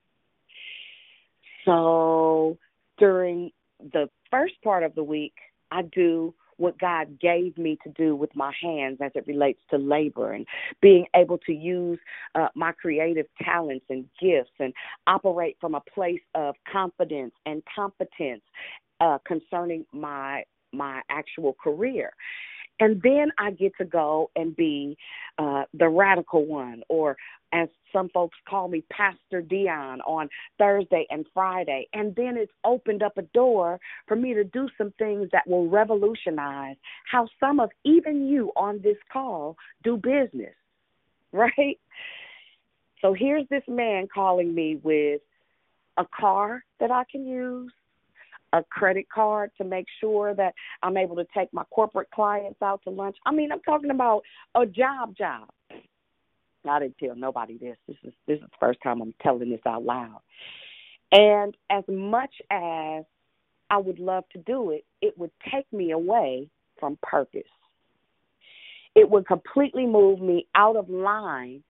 So during the first part of the week, I do what God gave me to do with my hands as it relates to labor and being able to use uh, my creative talents and gifts and operate from a place of confidence and competence uh, concerning my my actual career. And then I get to go and be uh, the radical one, or as some folks call me, Pastor Dion, on Thursday and Friday. And then it's opened up a door for me to do some things that will revolutionize how some of even you on this call do business, right? So here's this man calling me with a car that I can use, a credit card to make sure that I'm able to take my corporate clients out to lunch. I mean, I'm talking about a job job. I didn't tell nobody this. This is this is the first time I'm telling this out loud. And as much as I would love to do it, it would take me away from purpose. It would completely move me out of line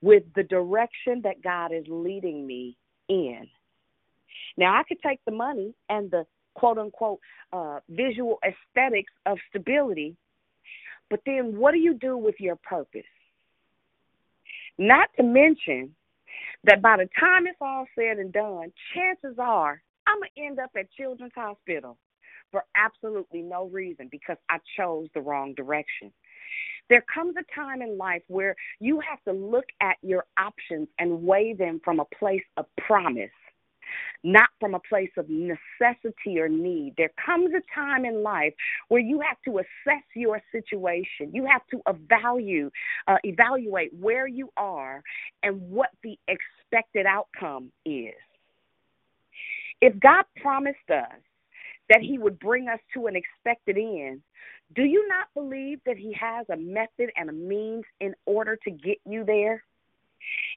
with the direction that God is leading me in. Now, I could take the money and the quote unquote uh, visual aesthetics of stability, but then what do you do with your purpose? Not to mention that by the time it's all said and done, chances are I'm going to end up at Children's Hospital for absolutely no reason because I chose the wrong direction. There comes a time in life where you have to look at your options and weigh them from a place of promise from a place of necessity or need. There comes a time in life where you have to assess your situation. You have to evaluate, uh, evaluate where you are and what the expected outcome is. If God promised us that He would bring us to an expected end, do you not believe that He has a method and a means in order to get you there?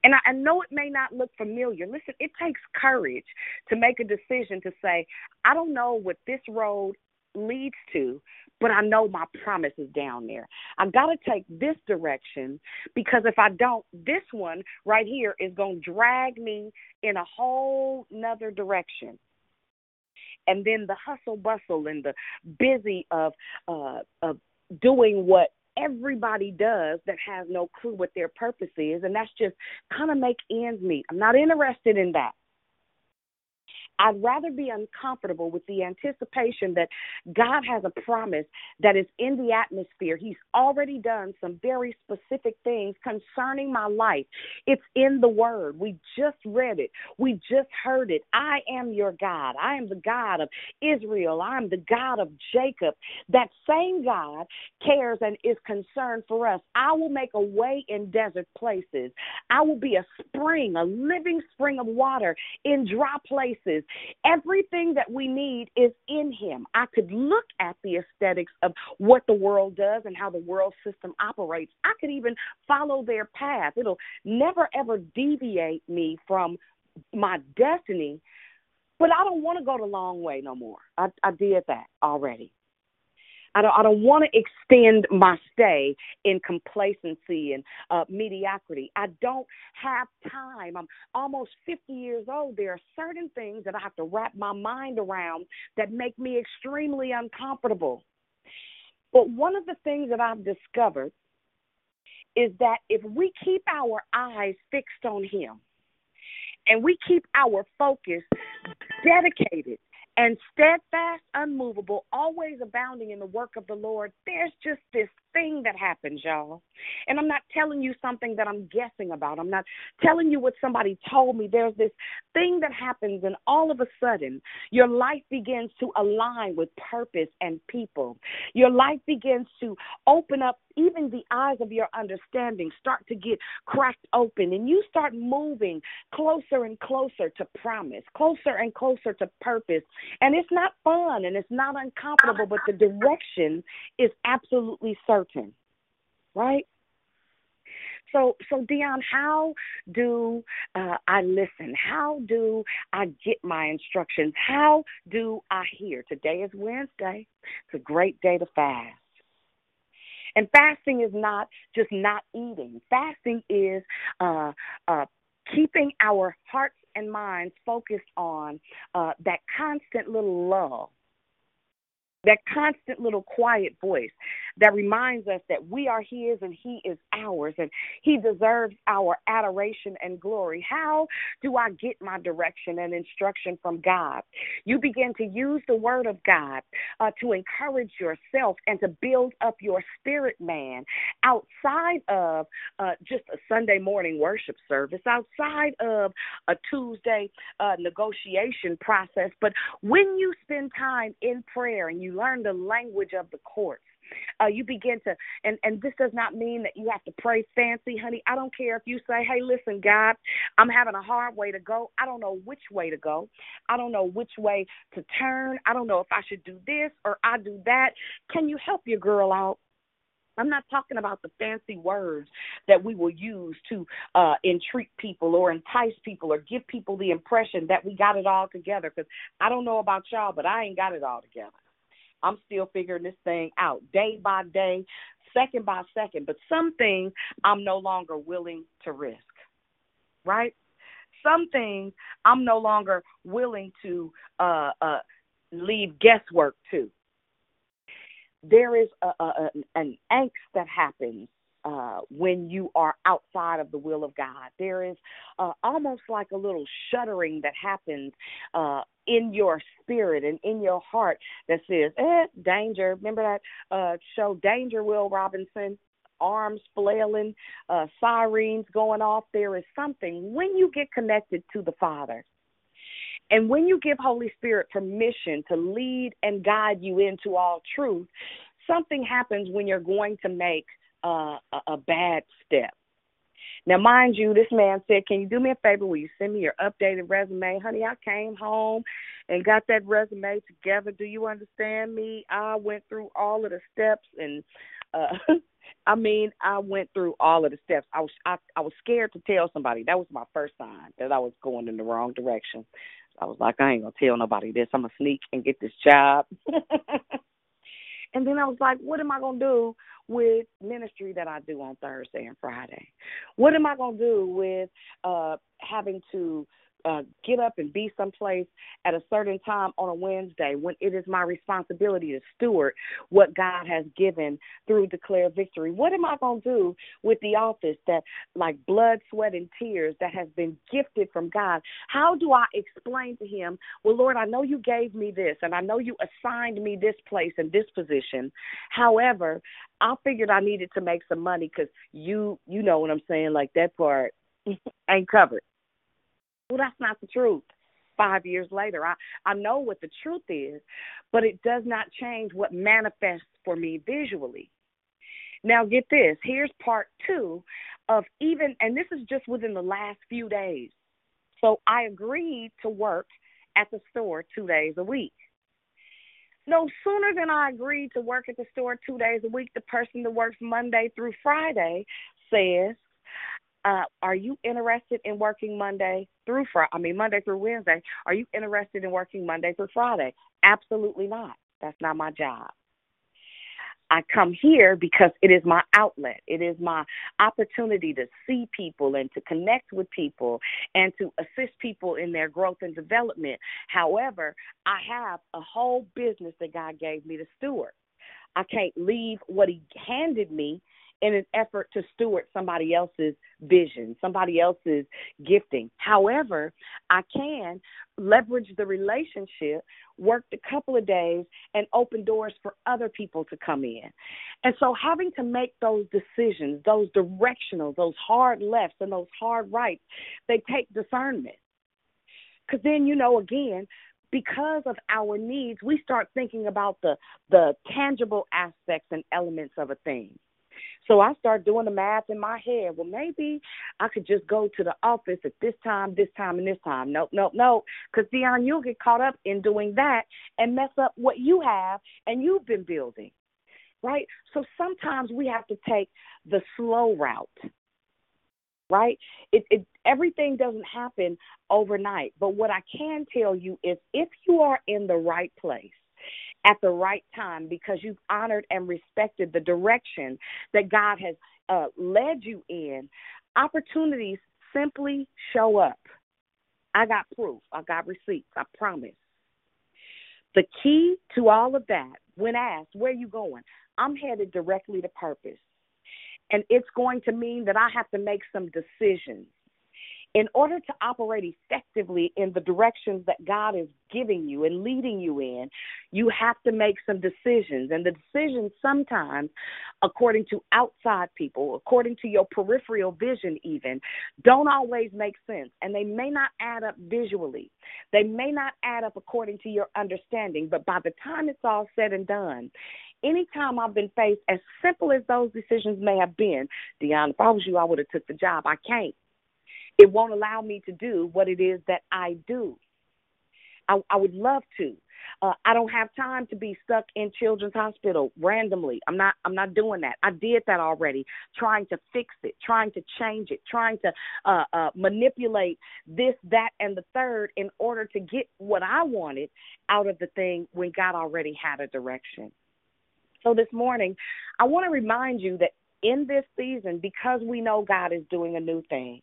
And I, I know it may not look familiar. Listen, it takes courage to make a decision to say, I don't know what this road leads to, but I know my promise is down there. I've got to take this direction because if I don't, this one right here is going to drag me in a whole nother direction. And then the hustle bustle and the busy of uh, of doing what everybody does that has no clue what their purpose is, and that's just kind of make ends meet. I'm not interested in that. I'd rather be uncomfortable with the anticipation that God has a promise that is in the atmosphere. He's already done some very specific things concerning my life. It's in the Word. We just read it, we just heard it. I am your God. I am the God of Israel. I'm the God of Jacob. That same God cares and is concerned for us. I will make a way in desert places, I will be a spring, a living spring of water in dry places. Everything that we need is in Him. I could look at the aesthetics of what the world does and how the world system operates. I could even follow their path. It'll never, ever deviate me from my destiny. But I don't want to go the long way no more. I, I did that already. I don't, I don't want to extend my stay in complacency and uh, mediocrity. I don't have time. I'm almost 50 years old. There are certain things that I have to wrap my mind around that make me extremely uncomfortable. But one of the things that I've discovered is that if we keep our eyes fixed on Him and we keep our focus dedicated and steadfast, unmovable, always abounding in the work of the Lord, there's just this thing that happens, y'all. And I'm not telling you something that I'm guessing about. I'm not telling you what somebody told me. There's this thing that happens, and all of a sudden, your life begins to align with purpose and people. Your life begins to open up even the eyes of your understanding start to get cracked open and you start moving closer and closer to promise, closer and closer to purpose. And it's not fun and it's not uncomfortable, but the direction is absolutely certain. Right? So, so Dion, how do uh, I listen? How do I get my instructions? How do I hear? Today is Wednesday. It's a great day to fast. And fasting is not just not eating. Fasting is uh, uh, keeping our hearts and minds focused on uh, that constant little lull that constant little quiet voice that reminds us that we are His and He is ours and He deserves our adoration and glory. How do I get my direction and instruction from God? You begin to use the Word of God uh, to encourage yourself and to build up your spirit man outside of uh, just a Sunday morning worship service, outside of a Tuesday uh, negotiation process. But when you spend time in prayer and you learn the language of the courts, uh, you begin to and and this does not mean that you have to pray fancy honey. I don't care if you say hey listen god i'm having a hard way to go. I don't know which way to go. I don't know which way to turn. I don't know if i should do this or i do that. Can you help your girl out? I'm not talking about the fancy words that we will use to uh, entreat people or entice people or give people the impression that we got it all together. Because I don't know about y'all, but I ain't got it all together. I'm still figuring this thing out day by day, second by second. But some things I'm no longer willing to risk, right? Some things I'm no longer willing to uh, uh, leave guesswork to. There is a, a, an angst that happens uh, when you are outside of the will of God. There is uh, almost like a little shuddering that happens uh, in your spirit and in your heart that says, eh, danger. Remember that uh, show, Danger, Will Robinson? Arms flailing, uh, sirens going off. There is something when you get connected to the Father. And when you give Holy Spirit permission to lead and guide you into all truth, something happens when you're going to make uh, a, a bad step. Now, mind you, this man said, Can you do me a favor? Will you send me your updated resume? Honey, I came home and got that resume together. Do you understand me? I went through all of the steps and uh I mean, I went through all of the steps. I was I, I was scared to tell somebody. That was my first sign that I was going in the wrong direction. I was like, I ain't gonna tell nobody this. I'm gonna sneak and get this job. and then I was like, what am I gonna do with ministry that I do on Thursday and Friday? What am I going to do with uh, having to uh, get up and be someplace at a certain time on a Wednesday when it is my responsibility to steward what God has given through Declare Victory? What am I going to do with the office that, like blood, sweat, and tears, that has been gifted from God? How do I explain to Him, well, Lord, I know you gave me this and I know you assigned me this place and this position. However, I figured I needed to make some money because you, you know what I'm saying, like that part ain't covered. Well, that's not the truth. Five years later, I, I know what the truth is, but it does not change what manifests for me visually. Now, get this here's part two of even, and this is just within the last few days. So I agreed to work at the store two days a week. No sooner than I agreed to work at the store two days a week, the person that works Monday through Friday says, uh, are you interested in working Monday through Friday? I mean, Monday through Wednesday. Are you interested in working Monday through Friday? Absolutely not. That's not my job. I come here because it is my outlet. It is my opportunity to see people and to connect with people and to assist people in their growth and development. However, I have a whole business that God gave me to steward. I can't leave what He handed me in an effort to steward somebody else's vision, somebody else's gifting. However, I can leverage the relationship, work a couple of days, and open doors for other people to come in. And so, having to make those decisions, those directional, those hard lefts, and those hard rights, they take discernment. Because then, you know, again, because of our needs, we start thinking about the the tangible aspects and elements of a thing. So I start doing the math in my head. Well, maybe I could just go to the office at this time, this time, and this time. Nope, nope, nope. Because Dion, you'll get caught up in doing that and mess up what you have and you've been building, right? So sometimes we have to take the slow route, right? It, it everything doesn't happen overnight. But what I can tell you is, if you are in the right place at the right time because you've honored and respected the direction that God has uh, led you in, opportunities simply show up. I got proof, I got receipts, I promise. The key to all of that, when asked, Where you going? I'm headed directly to purpose. And it's going to mean that I have to make some decisions in order to operate effectively in the directions that God is giving you and leading you in, you have to make some decisions. And the decisions sometimes, according to outside people, according to your peripheral vision, even, don't always make sense. And they may not add up visually, they may not add up according to your understanding. But by the time it's all said and done, anytime I've been faced, as simple as those decisions may have been, Deanna, if I was you, I would have took the job. I can't it won't allow me to do what it is that I do. I, I would love to. Uh, I don't have time to be stuck in children's hospital randomly. I'm not. I'm not doing that. I did that already. Trying to fix it, trying to change it, trying to uh, uh, manipulate this, that, and the third in order to get what I wanted out of the thing when God already had a direction. So this morning, I want to remind you that in this season, because we know God is doing a new thing,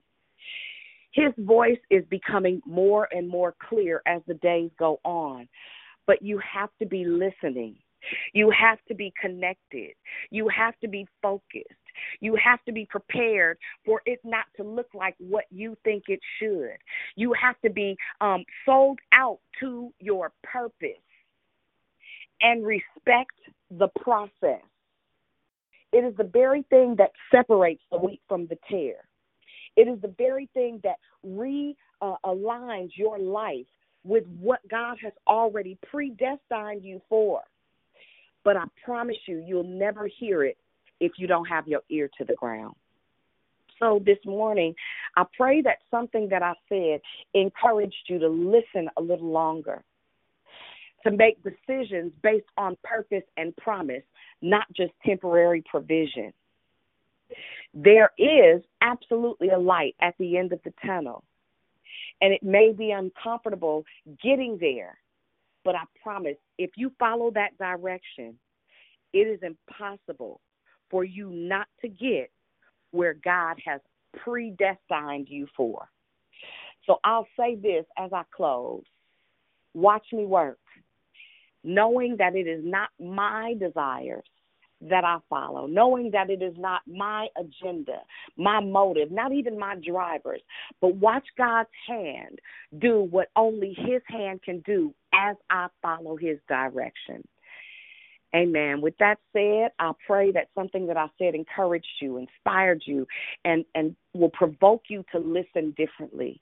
his voice is becoming more and more clear as the days go on. But you have to be listening. You have to be connected. You have to be focused. You have to be prepared for it not to look like what you think it should. You have to be um, sold out to your purpose and respect the process. It is the very thing that separates the wheat from the tare. It is the very thing that realigns uh, your life with what God has already predestined you for. But I promise you, you'll never hear it if you don't have your ear to the ground. So this morning, I pray that something that I said encouraged you to listen a little longer, to make decisions based on purpose and promise, not just temporary provision. There is absolutely a light at the end of the tunnel. And it may be uncomfortable getting there, but I promise if you follow that direction, it is impossible for you not to get where God has predestined you for. So I'll say this as I close watch me work, knowing that it is not my desires that I follow, knowing that it is not my agenda, my motive, not even my drivers, but watch God's hand do what only His hand can do as I follow His direction. Amen. With that said, I pray that something that I said encouraged you, inspired you, and, and will provoke you to listen differently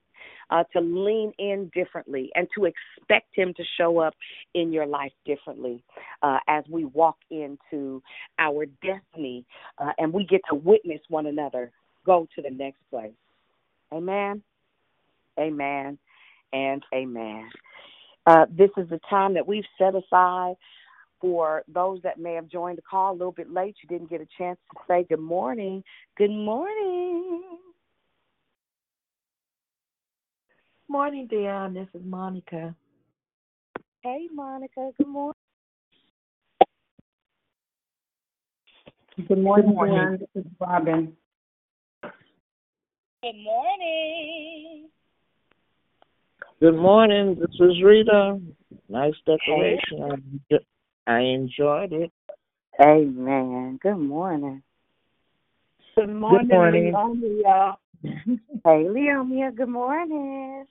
uh, to lean in differently and to expect Him to show up in your life differently uh, as we walk into our destiny uh, and we get to witness one another go to the next place. Amen. Amen. And amen. Uh, this is the time that we've set aside for those that may have joined the call a little bit late. You didn't get a chance to say good morning. Good morning. Morning, Dion. This is Monica. Hey, Monica. Good morning. Good morning, Good morning. Dion. This is Robin. Good morning. Good morning. This is Rita. Nice decoration. Hey. I enjoyed it. Amen. Good morning. Good morning, Good morning. y'all. hey, Leomia. Good morning.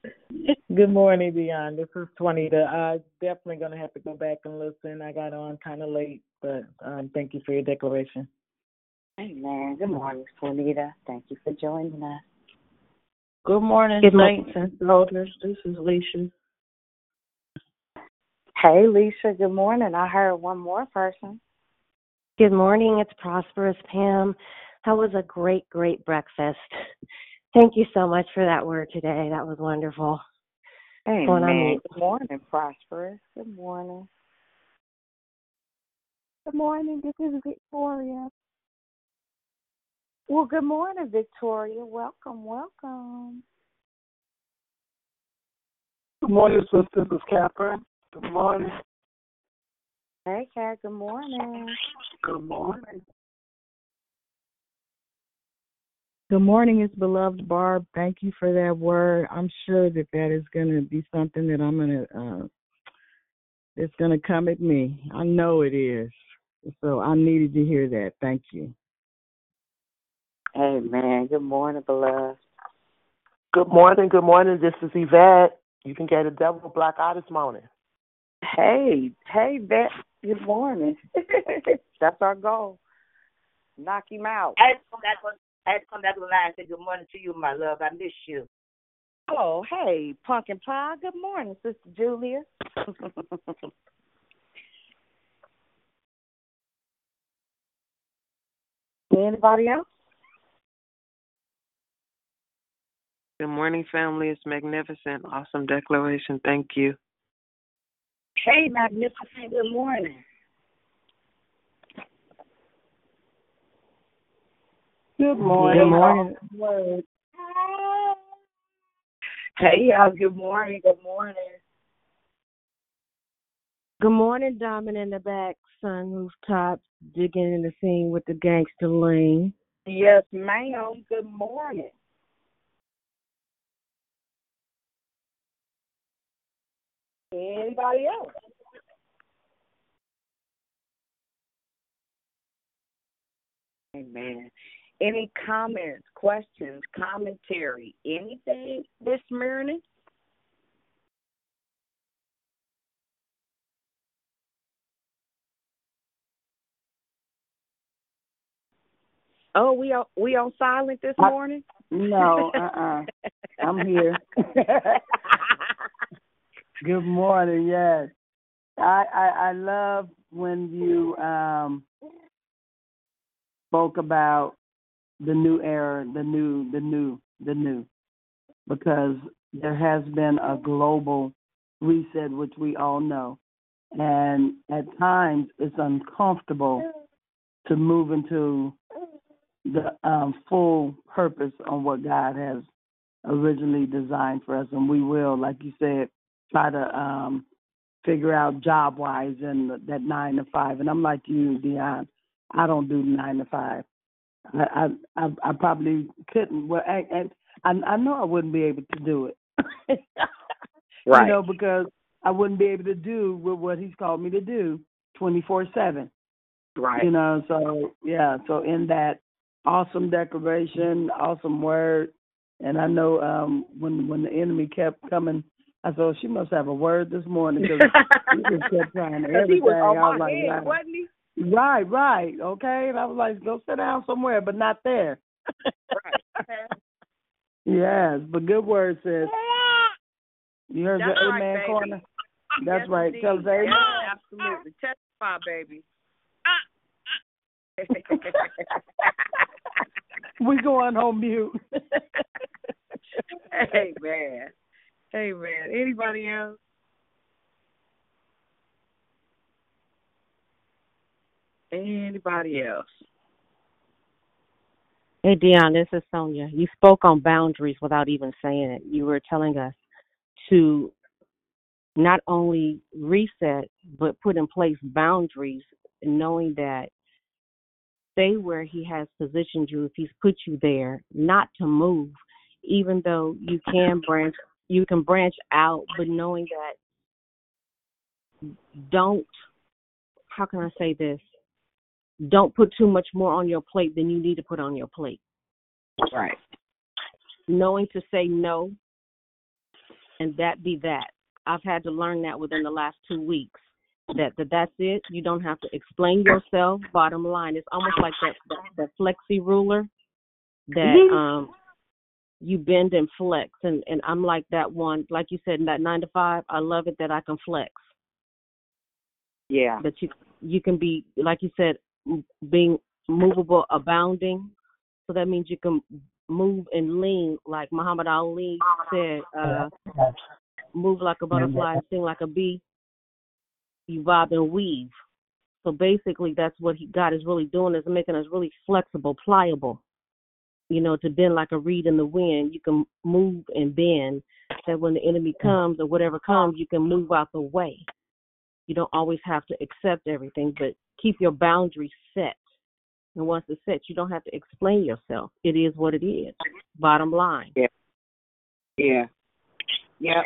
Good morning, Dion. This is Twanita. I'm definitely going to have to go back and listen. I got on kind of late, but um, thank you for your declaration. Amen. Good morning, Twanita. Thank you for joining us. Good morning, Good saints and soldiers. This is Leisha. Hey, Leisha. Good morning. I heard one more person. Good morning. It's Prosperous Pam. That was a great, great breakfast. Thank you so much for that word today. That was wonderful. Amen. Good morning, Prosperous. Good morning. Good morning. This is Victoria. Well, good morning, Victoria. Welcome, welcome. Good morning, sisters. This is Catherine. Good morning. Hey, Kat. Good morning. Good morning. Good morning, it's beloved Barb. Thank you for that word. I'm sure that that is going to be something that I'm going to uh, It's going to come at me. I know it is. So I needed to hear that. Thank you. Amen. Good morning, beloved. Good morning, good morning. This is Yvette. You can get a devil black eye this morning. Hey, hey, Vet. Good morning. That's our goal. Knock him out. I had to come back on, I had to come back on the line and say good morning to you, my love. I miss you. Oh, hey, pumpkin pie. Good morning, Sister Julia. Anybody else? Good morning, family. It's magnificent. Awesome declaration. Thank you. Hey, magnificent. Good morning. Good morning. Good morning. Word. Hey, y'all. Good morning. Good morning. Good morning, Diamond in the back, sun rooftop, digging in the scene with the gangster lane. Yes, ma'am. Good morning. Anybody else? Amen. Any comments, questions, commentary, anything this morning? Oh, we on we on silent this I- morning? No, uh-uh. I'm here. Good morning. Yes, I, I I love when you um spoke about the new era, the new, the new, the new, because there has been a global reset, which we all know, and at times it's uncomfortable to move into the um, full purpose on what God has originally designed for us, and we will, like you said, try to um, figure out job wise and that nine to five. And I'm like you, Dion, I don't do nine to five. I I I, probably couldn't. Well, I, I I know I wouldn't be able to do it. Right. You know, because I wouldn't be able to do with what He's called me to do twenty four seven. Right. You know, so yeah, so in that awesome declaration, awesome word, and I know um when when the enemy kept coming, I thought she must have a word this morning because he just kept trying Because everything. he was on I my was like, head, wow. wasn't he? Right, right, okay. And I was like, go sit down somewhere, but not there. yes, but good word says. You heard That's the right, amen baby. corner? That's Yes, right. indeed. Tell us amen. Yes, absolutely. Testify, baby. we going home mute. hey man. Hey man. Anybody else? Anybody else? Hey, Dion, this is Sonia. You spoke on boundaries without even saying it. You were telling us to not only reset, but put in place boundaries, knowing that stay where He has positioned you, if He's put you there, not to move, even though you can branch, you can branch out, but knowing that don't, how can I say this? Don't put too much more on your plate than you need to put on your plate. Right. knowing to say no and that be that. I've had to learn that within the last two weeks. That, that that's it. You don't have to explain yourself. Bottom line, it's almost like that that, that flexi ruler that um you bend and flex and and I'm like that one like you said in that 9 to 5 I love it that I can flex Yeah. that you you can be like you said being movable abounding. So that means you can move and lean like Muhammad Ali said uh move like a butterfly sing like a bee you bob and weave. So basically that's what he God is really doing is making us really flexible pliable. You know to bend like a reed in the wind. You can move and bend. That when the enemy comes or whatever comes you can move out the way. You don't always have to accept everything, but keep your boundaries set. And once it's set, you don't have to explain yourself. It is what it is. Bottom line. Yeah. Yeah. Yeah.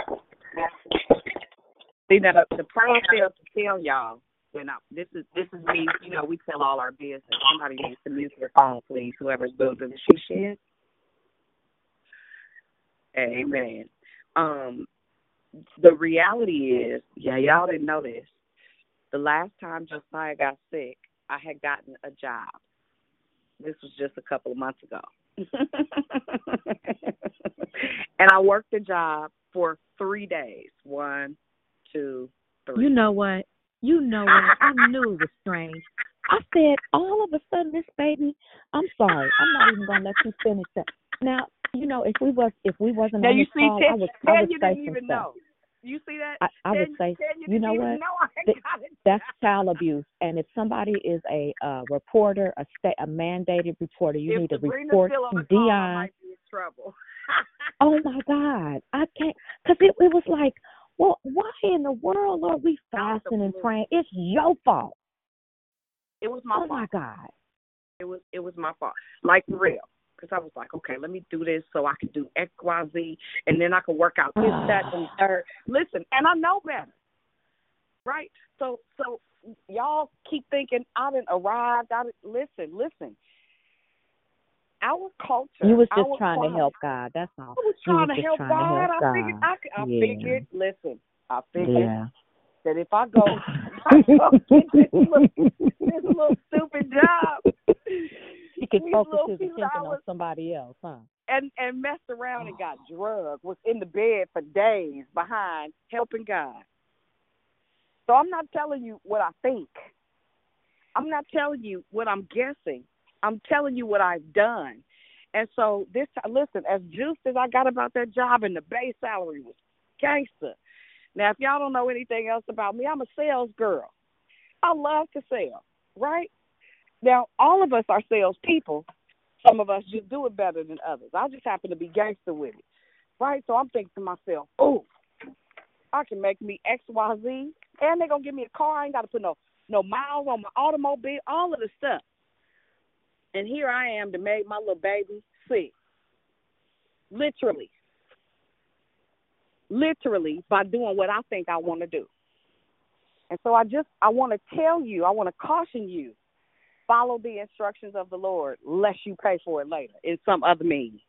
See now the, plan failed to tell y'all. You know, this is this is me. You know, we tell all our business. Somebody needs to mute their phone, please. Whoever's building the she shed. Amen. Um, the reality is, yeah, y'all didn't know this. The last time Josiah got sick, I had gotten a job. This was just a couple of months ago. and I worked the job for three days. One, two, three. You know what? You know what? I knew it was strange. I said, all of a sudden, this baby. I'm sorry. I'm not even gonna let you finish that. Now, you know, if we was if we wasn't Now on you this see, call, I I would you say didn't even stuff. know. You see that? I, I would say, you, you know what? know I Th- got it. That's child abuse. And if somebody is a uh, reporter, a state, a mandated reporter, you if need to Sabrina's report to the call, I Dion. might be in trouble. Oh my God, I can't because it, it was like, well, why in the world are we fasting and praying? It's your fault. It was my Oh fault. my God. It was it was my fault. Like for real. Because I was like, okay, let me do this so I can do X, Y, Z, and then I can work out this, ah. that, and third. Listen, and I know better, right? So, so y'all keep thinking I didn't arrive. I didn't, listen, listen. Our culture. You was just trying to help God. That's all. I was trying was to help trying God. to help I God. figured. I yeah. figured. Listen, I figured Yeah. that if I go, I go get this little, this little stupid job, He could focus his few attention on somebody else, huh? and and messed around and oh. got drugged. Was in the bed for days behind helping God. So I'm not telling you what I think. I'm not telling you what I'm guessing. I'm telling you what I've done. And so this listen, as juiced as I got about that job and the base salary was gangster. Now if y'all don't know anything else about me, I'm a sales girl. I love to sell, right? Now all of us are sales people. Some of us just do it better than others. I just happen to be gangster with it. Right? So I'm thinking to myself, oh, I can make me X, Y, Z, and they're gonna give me a car. I ain't gotta put no no miles on my automobile, all of the stuff. And here I am to make my little baby sick. Literally. Literally by doing what I think I want to do. And so I just I want to tell you, I want to caution you, follow the instructions of the Lord, lest you pay for it later in some other means.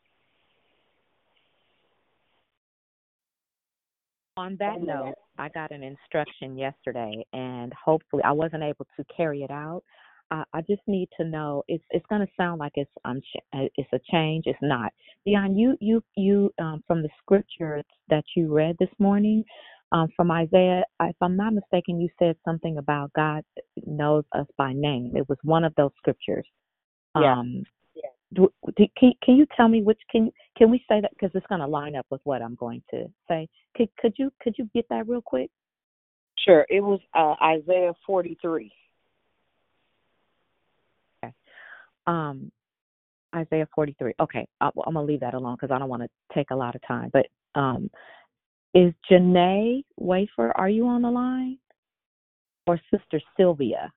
On that note, I got an instruction yesterday, and hopefully, I wasn't able to carry it out. I, I just need to know. It's it's going to sound like it's um it's a change. It's not. Dion, you you you um, from the scripture that you read this morning, um, from Isaiah. If I'm not mistaken, you said something about God knows us by name. It was one of those scriptures. Yeah. Um, do, do, can can you tell me which can can we say that because it's going to line up with what I'm going to say? Could could you could you get that real quick? Sure. It was uh, Isaiah 43. Okay. Um, Isaiah 43. Okay, I, I'm gonna leave that alone because I don't want to take a lot of time. But um, is Janae Wafer? Are you on the line? Or Sister Sylvia?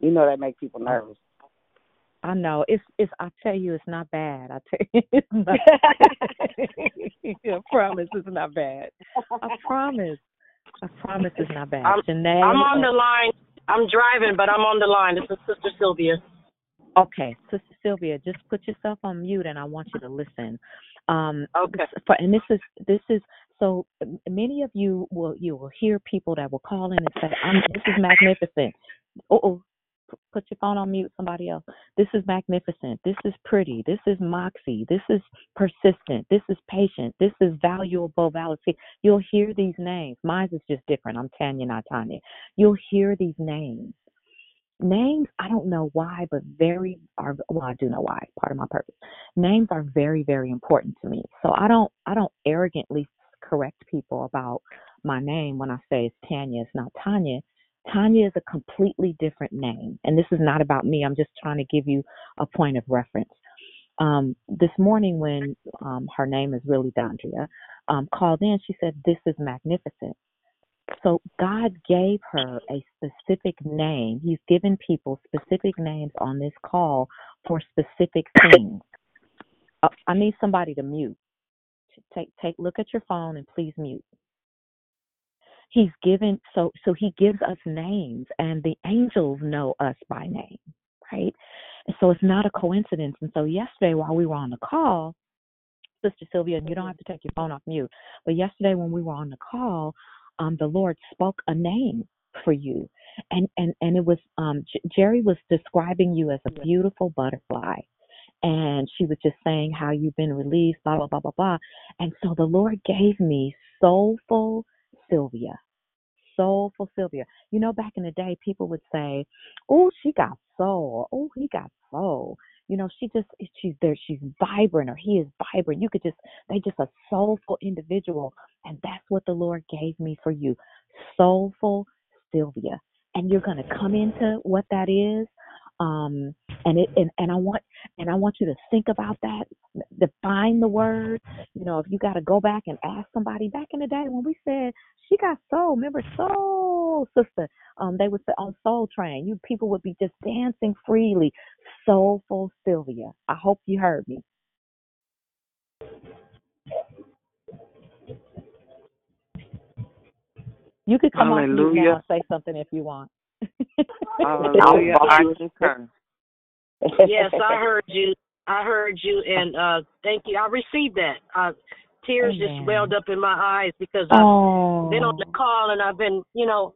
You know that makes people nervous. I know it's it's. I tell you, it's not bad. I tell you, it's not. I promise, it's not bad. I promise. I promise, it's not bad. I'm, Janae. I'm on the line. I'm driving, but I'm on the line. This is Sister Sylvia. Okay, Sister Sylvia, just put yourself on mute, and I want you to listen. Um, Okay. For, and this is this is so many of you will you will hear people that will call in and say, "I'm this is magnificent." Oh, put your phone on mute. Somebody else. This is magnificent. This is pretty. This is moxie. This is persistent. This is patient. This is valuable. Validity. You'll hear these names. Mine is just different. I'm Tanya, not Tanya. You'll hear these names names i don't know why but very are well i do know why part of my purpose. Names are very very important to me. So i don't i don't arrogantly correct people about my name when i say it's tanya it's not tanya. Tanya is a completely different name. And this is not about me i'm just trying to give you a point of reference. Um, this morning when um, her name is really Dondria, um, called in, she said, This is magnificent. So God gave her a specific name. He's given people specific names on this call for specific things. Uh, I need somebody to mute. Take take look at your phone and please mute. He's given so so he gives us names and the angels know us by name, right? And so it's not a coincidence. And so yesterday while we were on the call, Sister Sylvia, and you don't have to take your phone off mute, but yesterday when we were on the call, um, the Lord spoke a name for you, and and and it was um, J- Jerry was describing you as a beautiful butterfly, and she was just saying how you've been released, blah blah blah blah blah, and so the Lord gave me soulful Sylvia. Soulful Sylvia. You know, back in the day, people would say, "Oh, she got soul," "Oh, he got soul." You know, she just she's there. She's vibrant, or he is vibrant. You could just they just a soulful individual, and that's what the Lord gave me for you, soulful Sylvia. And you're gonna come into what that is. Um, and it and, and I want and I want you to think about that, define the word. You know, if you got to go back and ask somebody back in the day when we said she got soul, remember soul sister? Um, they would say on Soul Train, you people would be just dancing freely. Soulful Sylvia. I hope you heard me. You could come off mute now Hallelujah. and say something if you want. Hallelujah. I concur. yes, I heard you. I heard you, and uh thank you. I received that. Uh, tears Amen. just welled up in my eyes because I've Oh, been on the call and I've been, you know,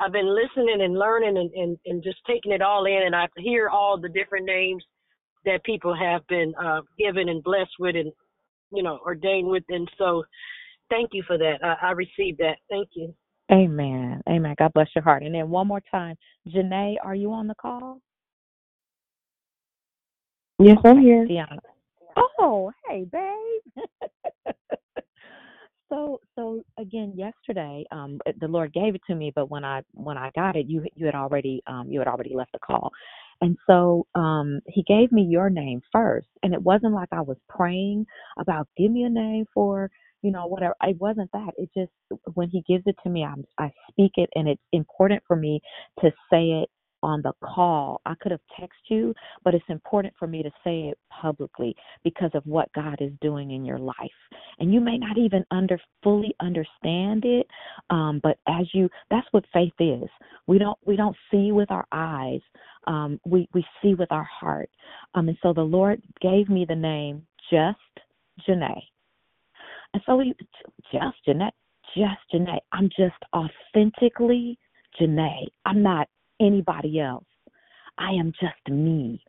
I've been listening and learning and, and, and just taking it all in, and I hear all the different names that people have been uh, given and blessed with, and you know, ordained with, and so thank you for that. I, I received that. Thank you. Amen. Amen. God bless your heart. And then one more time, Janae, are you on the call? Yes, I'm here. Deanna. Oh, hey, babe. so so again yesterday, um the Lord gave it to me, but when I when I got it, you you had already um you had already left the call. And so um he gave me your name first. And it wasn't like I was praying about give me a name for you know whatever it wasn't that it just when he gives it to me i i speak it and it's important for me to say it on the call i could have texted you but it's important for me to say it publicly because of what god is doing in your life and you may not even under fully understand it um but as you that's what faith is we don't we don't see with our eyes um we we see with our heart um and so the lord gave me the name just janae and so we just Jeanette, just Jeanette. I'm just authentically Janae. I'm not anybody else. I am just me.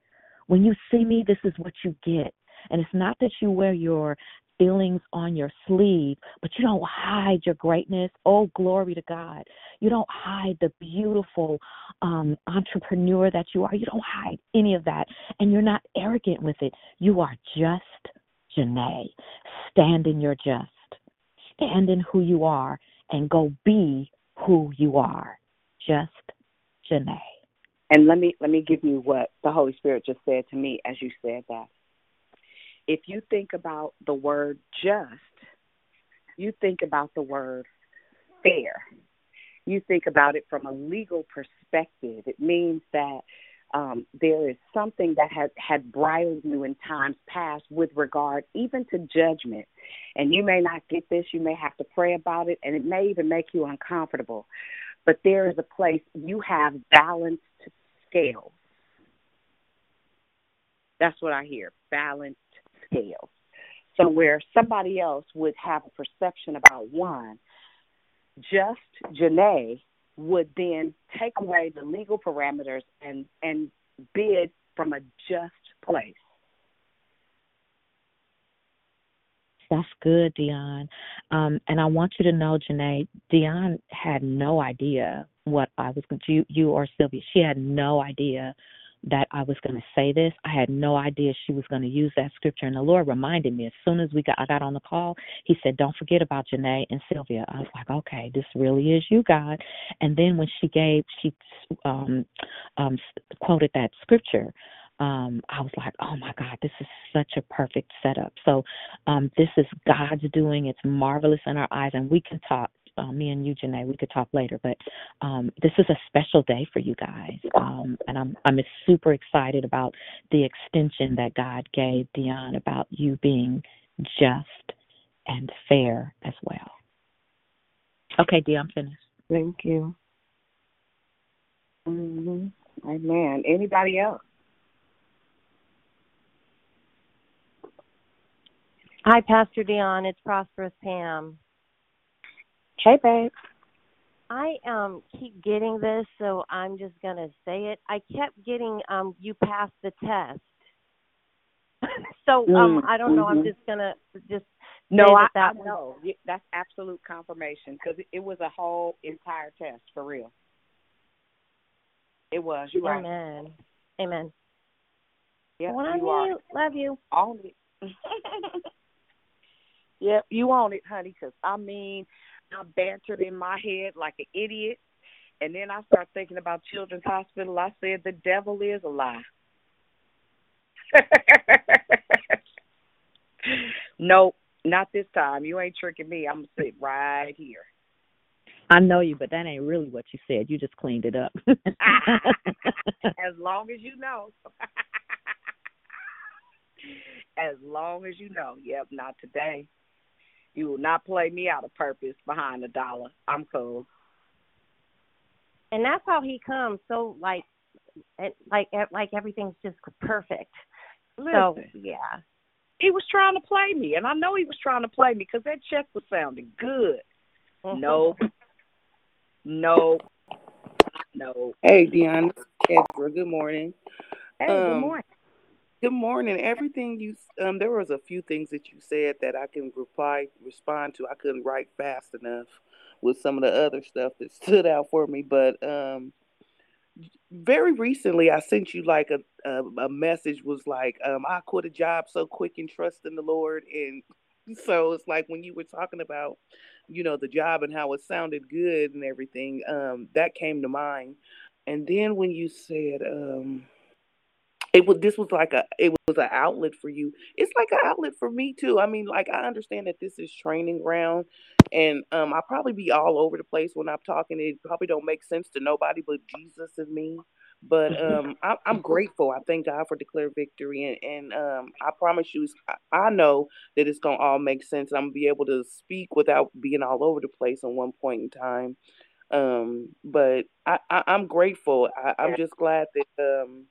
When you see me, this is what you get. And it's not that you wear your feelings on your sleeve, but you don't hide your greatness. Oh, glory to God. You don't hide the beautiful um, entrepreneur that you are. You don't hide any of that. And you're not arrogant with it. You are just Janae. Stand in your just. Stand in who you are and go be who you are. Just Janae. And let me let me give you what the Holy Spirit just said to me as you said that. If you think about the word just, you think about the word fair. You think about it from a legal perspective. It means that um, there is something that had had bridled you in times past with regard even to judgment. And you may not get this, you may have to pray about it, and it may even make you uncomfortable. But there is a place you have balanced scales. That's what I hear balanced scales. So, where somebody else would have a perception about one, just Janae would then take away the legal parameters and and bid from a just place. That's good, Dion. Um, and I want you to know, Janae, Dion had no idea what I was going to, you, you or Sylvia, she had no idea that I was going to say this. I had no idea she was going to use that scripture. And the Lord reminded me as soon as we got, I got on the call, He said, Don't forget about Janae and Sylvia. I was like, Okay, this really is you, God. And then when she gave, she um, um, quoted that scripture um, I was like, oh my God, this is such a perfect setup. So um, this is God's doing. It's marvelous in our eyes, and we can talk um, me and you, Janae, we could talk later, but um, this is a special day for you guys, um, and I'm I'm super excited about the extension that God gave Dion about you being just and fair as well. Okay, Dion, I'm finished. Thank you. hmm Amen. Anybody else? Hi, Pastor Dion. It's Prosperous Pam. Hey, babe. I um keep getting this, so I'm just gonna say it. I kept getting um you passed the test. so um Mm, I don't know. I'm mhm. just gonna just No, I, that I know. That's absolute confirmation because it, was a whole entire test for real. It was. You're right. Amen. Amen. Well, love you are. you. Love you. On it. yep, you own it, honey. Because I mean, I bantered in my head like an idiot, and then I start thinking about Children's Hospital. I said the devil is a lie. nope, not this time. You ain't tricking me. I'm gonna sit right here. I know you, but that ain't really what you said. You just cleaned it up. as long as you know. as long as you know. Yep, not today. You will not play me out of purpose behind a dollar. I'm cool. And that's how he comes. So like, it, like like everything's just perfect. So yeah. He was trying to play me, and I know he was trying to play me because that check was sounding good. No, no, no. Hey, Deanna, this Kendra. Good morning. Hey, good Um, morning. Good morning. Everything you um, there was a few things that you said that I can reply respond to. I couldn't write fast enough with some of the other stuff that stood out for me, but um, very recently I sent you like a a, a message was like um, I quit a job so quick and trust in the Lord, and so it's like when you were talking about you know the job and how it sounded good and everything um, that came to mind, and then when you said um, it was this was like a it was an outlet for you. It's like an outlet for me too. I mean like i understand that this is training ground and um i'll probably be all over the place when i'm talking. It probably don't make sense to nobody but jesus and me. But um I, i'm grateful. I thank god for declare victory and, and um i promise you I, I know that it's gonna all make sense i'm gonna be able to speak without being all over the place at one point in time. Um but i, I i'm grateful. I, i'm just glad that um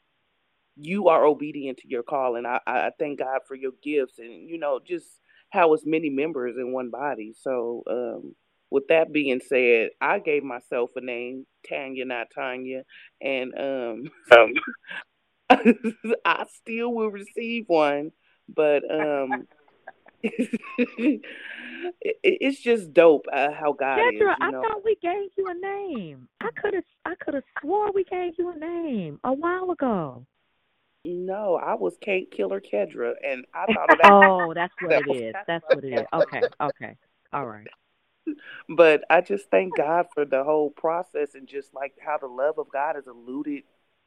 you are obedient to your call and I, I thank God for your gifts and you know just how it's many members in one body. So um with that being said, I gave myself a name, Tanya, not Tanya, and um I still will receive one, but um it, it's just dope uh, how God is, Kendra, you I thought we gave you a name. I could have I could have swore we gave you a name a while ago. No, I was Kate Killer Kedra, and I thought of that. Oh, that's what it is. That's what it is. Okay, okay. All right. but I just thank God for the whole process and just like how the love of God is eluded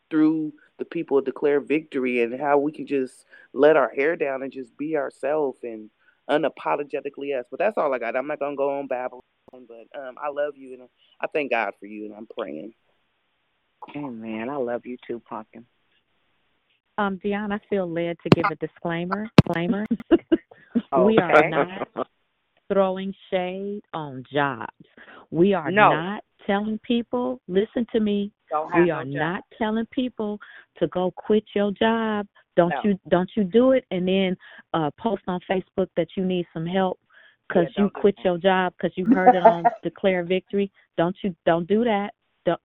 through the people declare victory and how we can just let our hair down and just be ourselves and unapologetically us. But that's all I got. I'm not gonna go on babbling, but um, I love you and I thank God for you and I'm praying. Amen. Man. I love you too, Pumpkin. Um, Dion, I feel led to give a disclaimer. Disclaimer. We are not throwing shade on jobs. We are No. not telling people, listen to me. We no are job. not telling people to go quit your job. Don't No. you don't you do it and then uh post on Facebook that you need some help because Yeah, you quit your job because you heard it on Declare Victory. Don't you don't do that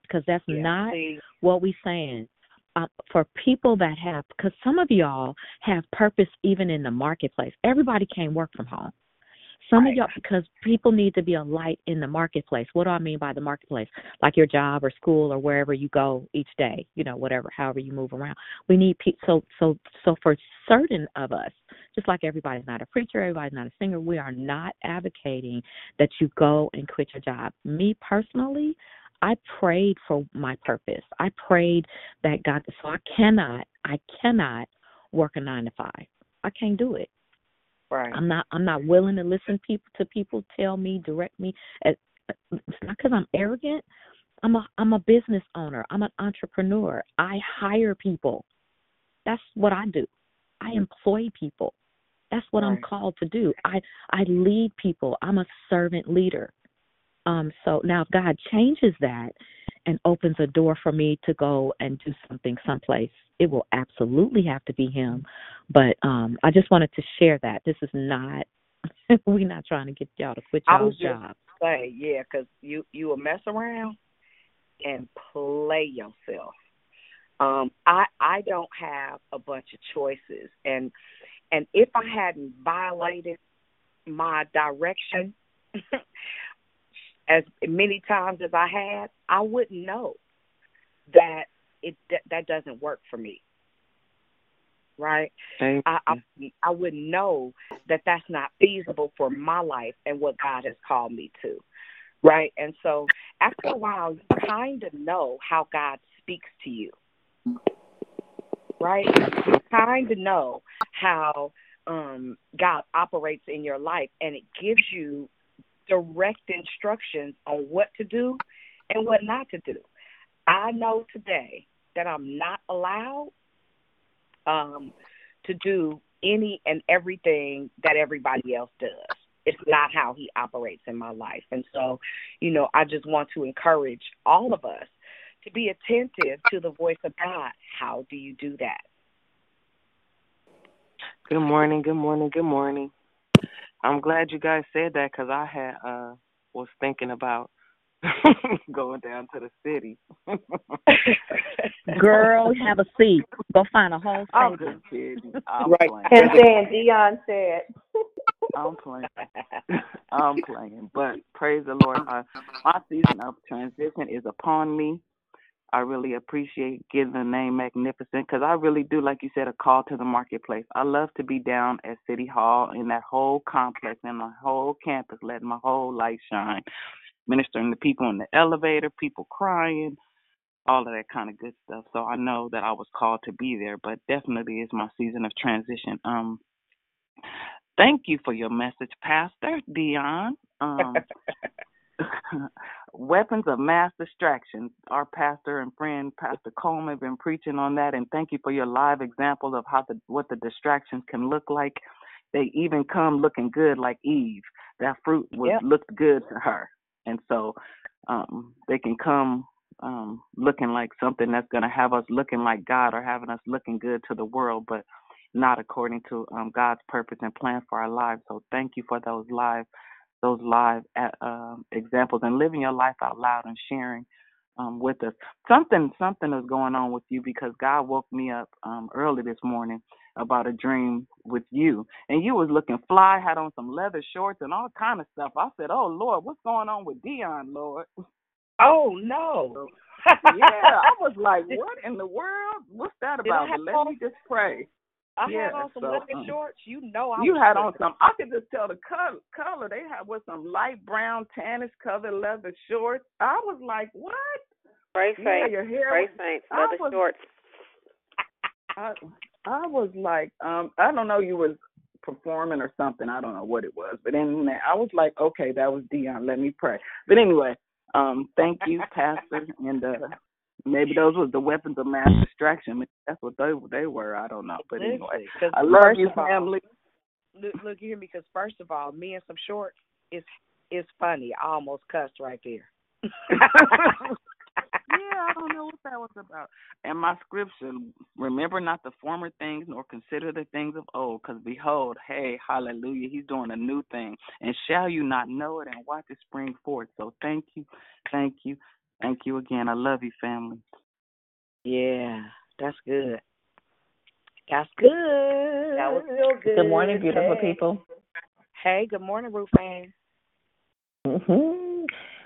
because that's Yeah, not see. what we saying. Uh, for people that have, because some of y'all have purpose even in the marketplace. Everybody can't work from home. Some of y'all, because people need to be a light in the marketplace. What do I mean by the marketplace? Like your job or school or wherever you go each day, you know, whatever, however you move around. We need people. So, so, so for certain of us, just like everybody's not a preacher, everybody's not a singer, we are not advocating that you go and quit your job. Me personally, I prayed for my purpose. I prayed that God. So I cannot, I cannot work a nine to five. I can't do it. Right. I'm not I'm not willing to listen people to people tell me, direct me. Uh, because I'm arrogant. I'm a I'm a business owner. I'm an entrepreneur. I hire people. That's what I do. I employ people. That's what I'm called to do. I I lead people. I'm a servant leader. Um so now if God changes that and opens a door for me to go and do something someplace, it will absolutely have to be him. But um I just wanted to share that. This is not we're not trying to get y'all to quit I y'all's was just job. say, yeah, 'cause you you will mess around and play yourself. Um, I I don't have a bunch of choices, and and if I hadn't violated my direction as many times as I had, I wouldn't know that it that, that doesn't work for me. Right? I, I I wouldn't know that that's not feasible for my life and what God has called me to. Right? And so after a while you kind of know how God speaks to you. Right? You kind of know how um God operates in your life and it gives you direct instructions on what to do and what not to do. I know today that I'm not allowed um, to do any and everything that everybody else does. It's not how he operates in my life. And so, you know, I just want to encourage all of us to be attentive to the voice of God. How do you do that? Good morning, good morning, good morning. I'm glad you guys said that because I had uh was thinking about going down to the city. Girl, have a seat. Go find a whole I'm just kidding. I'm Right. playing. And then Dion said, I'm playing. I'm playing. But praise the Lord. Uh, my season of transition is upon me. I really appreciate getting the name Magnificent because I really do, like you said, a call to the marketplace. I love to be down at City Hall in that whole complex and my whole campus, letting my whole light shine, ministering to people in the elevator, people crying, all of that kind of good stuff. So I know that I was called to be there, but definitely is my season of transition. Um, thank you for your message, Pastor Dion. Um, weapons of mass distraction. Our pastor and friend, Pastor Coleman, have been preaching on that, and thank you for your live example of how the what the distractions can look like. They even come looking good, like Eve. That fruit was Yep. looked good to her, and so um, they can come um, looking like something that's going to have us looking like God or having us looking good to the world, but not according to um, God's purpose and plan for our lives. So thank you for those live those live uh, um, examples and living your life out loud and sharing um, with us. Something something is going on with you because God woke me up um, early this morning about a dream with you, and you was looking fly, had on some leather shorts and all kind of stuff. I said, "Oh Lord, what's going on with Dion, Lord?" Oh no. yeah, I was like, "What in the world? What's that about?" But let me just pray. I yeah, had on some so, leather um, shorts. You know I you was had on some. I could just tell the color. Color they had was some light brown, tannish colored leather shorts. I was like, what? Pray Yeah, saints, your hair. pray was- saints, I leather was- shorts. I, I was like, um, I don't know, you was performing or something. I don't know what it was, but then I was like, okay, that was Dion. Let me pray. But anyway, um, thank you, Pastor, and uh, maybe those was the weapons of mass distraction. Maybe That's what they they were. I don't know, but anyway, I love you, of all- family. Look, look here, because first of all, me and some shorts is is funny. I almost cussed right there. yeah, I don't know what that was about. And my scripture, remember not the former things, nor consider the things of old, because behold, hey, hallelujah, he's doing a new thing. And shall you not know it and watch it spring forth? So thank you, thank you, thank you again. I love you, family. Yeah, that's good. That's good. That was real good. Good morning, beautiful Hey. people. Hey, good morning, Ruth Ann. hmm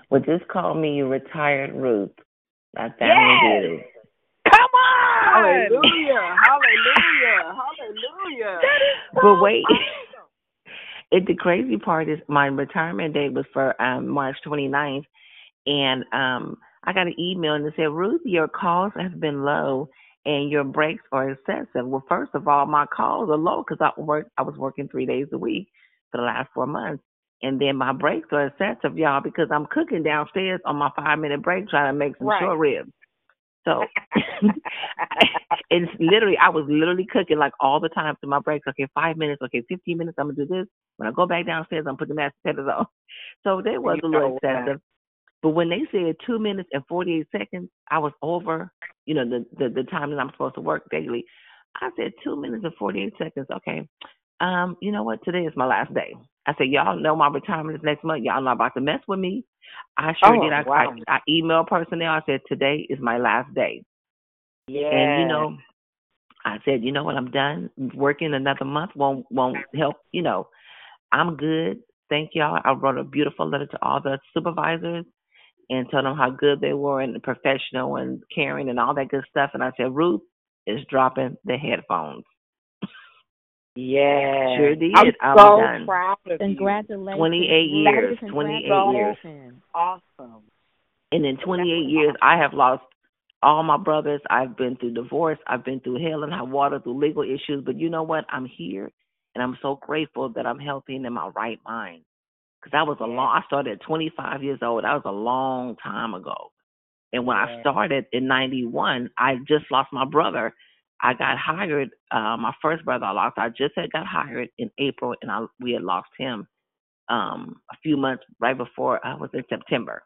Well, just call me retired Ruth. My family Yes! did it. Come on! Hallelujah, hallelujah, hallelujah. But wait, it, the crazy part is my retirement date was for um March 29th, and um I got an email and it said, Ruth, your calls have been low and your breaks are excessive. Well, first of all, my calls are low because I work I was working three days a week for the last four months. and then my breaks are excessive, y'all, because I'm cooking downstairs on my five minute break trying to make some Right. short ribs. So it's literally I was literally cooking like all the time to my breaks. Okay, five minutes, okay, fifteen minutes, I'm gonna do this. When I go back downstairs, I'm putting the mashed potatoes on. So they was a little excessive. But when they said two minutes and forty eight seconds, I was over, you know, the, the the time that I'm supposed to work daily. I said two minutes and forty eight seconds. Okay. Um, you know what? Today is my last day. I said, Y'all know my retirement is next month. Y'all not about to mess with me. I sure Oh, did. I, wow. I I emailed personnel. I said, Today is my last day. Yeah. And you know, I said, you know what, I'm done. Working another month won't won't help. You know, I'm good. Thank y'all. I wrote a beautiful letter to all the supervisors and told them how good they were and professional and caring and all that good stuff. And I said, Ruth is dropping the headphones. Yeah. Sure did. I'm I'm so done. proud of you. Congratulations. 28 Ruth. years. 28 years. Awesome. And in 28 years, I have lost all my brothers. I've been through divorce. I've been through hell and high water, through legal issues. But you know what? I'm here, and I'm so grateful that I'm healthy and in my right mind. Because I was a long. I started at 25 years old. That was a long time ago. And when I started in '91, I just lost my brother. I got hired. Uh, my first brother I lost. I just had got hired in April, and I we had lost him um a few months right before I was in September.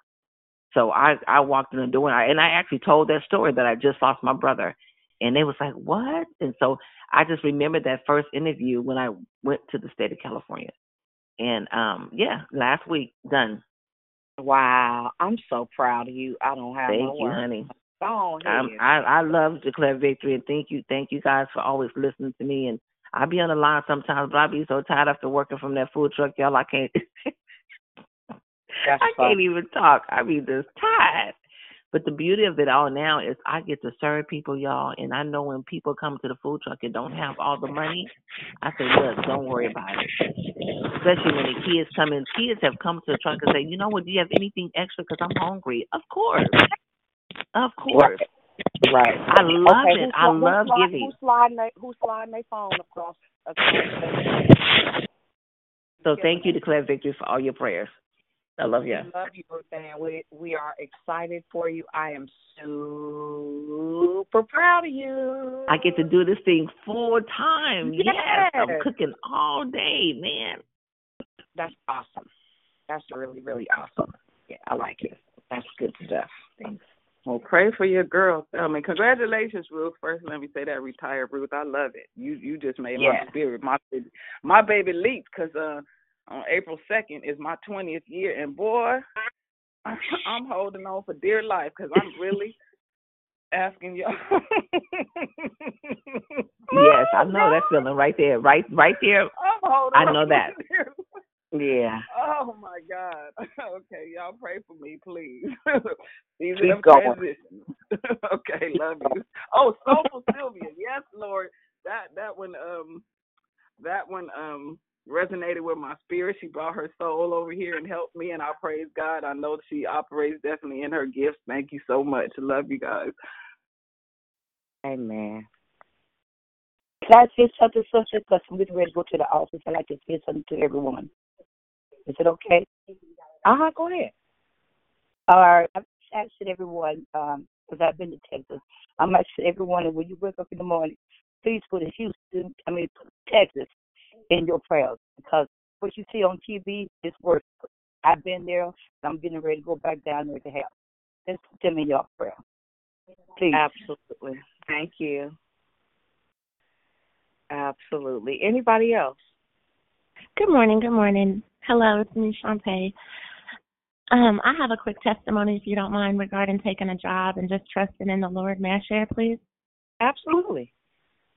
So I I walked in the door and I and I actually told that story that I just lost my brother, and they was like, "What?" And so I just remembered that first interview when I went to the state of California, and um yeah, last week done. Wow. I'm so proud of you. I don't have Thank no you, words. honey. Go Um. I I love declare victory and thank you thank you guys for always listening to me and I be on the line sometimes, but I be so tired after working from that food truck, y'all. I can't I can't even talk. I be just tired. But the beauty of it all now is I get to serve people, y'all, and I know when people come to the food truck and don't have all the money, I say, look, don't worry about it. Especially when the kids come in. Kids have come to the truck and say, you know what, do you have anything extra? Because I'm hungry. Of course. Of course. Right. I love okay, it. who's, I who's love slide- giving. Who's sliding Who's sliding their phone across across So thank you, Declare Victory, for all your prayers. I love you. We love you, Ruth Ann. We we are excited for you. I am super proud of you. I get to do this thing full time. Yes. I'm Yes. cooking all day, man. That's awesome. That's really really awesome. Yeah, I like it. That's good stuff. Thanks. Well, pray for your girl. I mean, congratulations, Ruth. First, let me say that retired Ruth. I love it. You you just made Yeah. my spirit, my baby, my baby leap because uh, on April second is my twentieth year, and boy, I'm holding on for dear life because I'm really asking y'all. Yes, I know that feeling right there. Right right there. I'm holding I know that. Yeah. Oh my God. Okay, y'all pray for me, please. These Keep are going. transitions. okay, love you. Oh, Soulful Sylvia. Yes, Lord. That that one um that one um resonated with my spirit. She brought her soul over here and helped me and I praise God. I know she operates definitely in her gifts. Thank you so much. Love you guys. Amen. Can I say something, sister? Because I'm ready to go to the office. I'd like to say something to everyone. Is it okay? Uh huh. Go ahead. All right. I'm asking everyone, um, because I've been to Texas. I'm asking everyone, when you wake up in the morning, please put a Houston, I mean, Texas in your prayers because what you see on TV is worth it. I've been there. I'm getting ready to go back down there to help. Just put them in your prayer. Please. Absolutely. Thank you. Absolutely. Anybody else? Good morning. Good morning. Hello, it's me, Shantae. Um, I have a quick testimony, if you don't mind, regarding taking a job and just trusting in the Lord. May I share, please? Absolutely.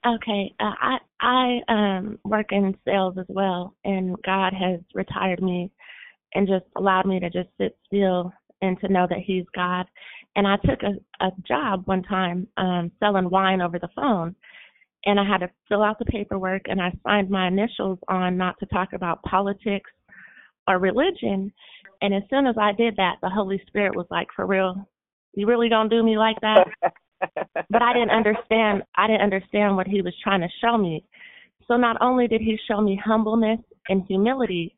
Okay. Uh, I I um work in sales as well, and God has retired me and just allowed me to just sit still and to know that He's God. And I took a a job one time um selling wine over the phone, and I had to fill out the paperwork, and I signed my initials on not to talk about politics or religion. And as soon as I did that, the Holy Spirit was like, "For real, you really gonna do me like that?" but I didn't understand. I didn't understand what He was trying to show me. So not only did He show me humbleness and humility,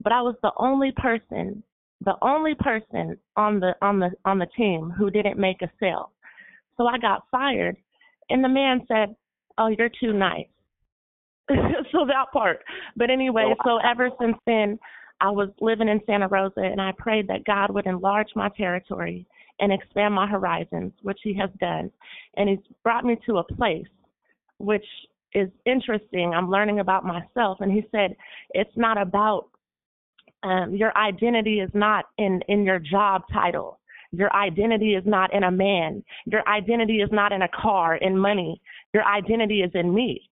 but I was the only person, the only person on the on the on the team who didn't make a sale. So I got fired, and the man said, "Oh, you're too nice." so that part. But anyway, oh, so ever since then, I was living in Santa Rosa, and I prayed that God would enlarge my territory and expand my horizons, which He has done. And He's brought me to a place which is interesting. I'm learning about myself, and He said, It's not about um, your identity is not in in your job title. Your identity is not in a man. Your identity is not in a car, in money. Your identity is in me.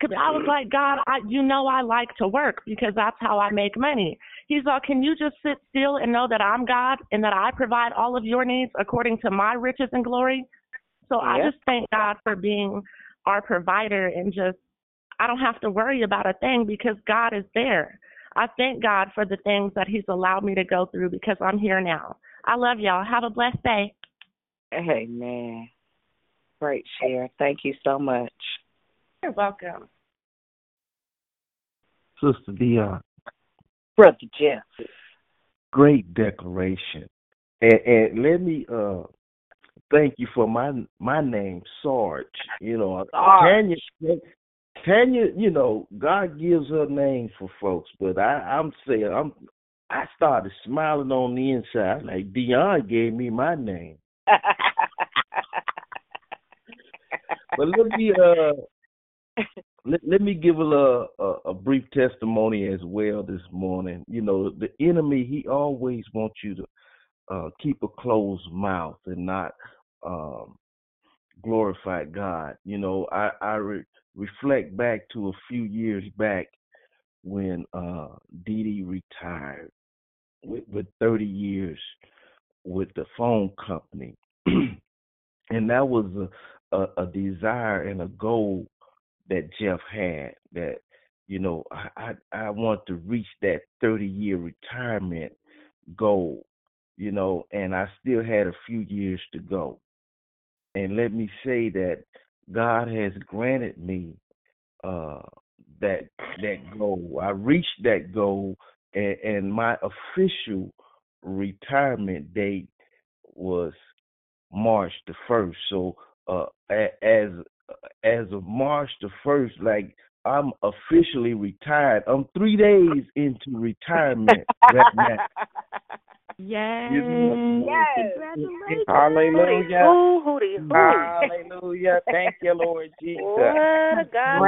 Cause I was like, God, I, you know, I like to work because that's how I make money. He's like, can you just sit still and know that I'm God and that I provide all of your needs according to my riches and glory? So I just thank God for being our provider and just, I don't have to worry about a thing because God is there. I thank God for the things that He's allowed me to go through because I'm here now. I love y'all. Have a blessed day. Amen. Great share. Thank you so much. You're welcome. Sister Dion, Brother Jeff. great declaration. And, and let me uh thank you for my my name, Sarge. You know, Sarge. Tanya, Tanya, you know, God gives her name for folks, but I, I'm saying I'm I started smiling on the inside, like Dion gave me my name. But let me uh let, let me give a, a a brief testimony as well this morning. You know, the enemy he always wants you to uh keep a closed mouth and not um glorify God. You know, I I re- reflect back to a few years back when uh Dee Dee retired with, with 30 years with the phone company. and that was a, a, a desire and a goal that Jeff had that you know I, I I want to reach that 30 year retirement goal you know and I still had a few years to go and let me say that God has granted me uh that that goal I reached that goal and, and my official retirement date was March the first. So uh, as as of March the first, like I'm officially retired. I'm three days into retirement right now. Yay. You know, Congratulations. Hallelujah. Hootie, hootie, hootie. Hallelujah. Thank you, Lord Jesus. What a God.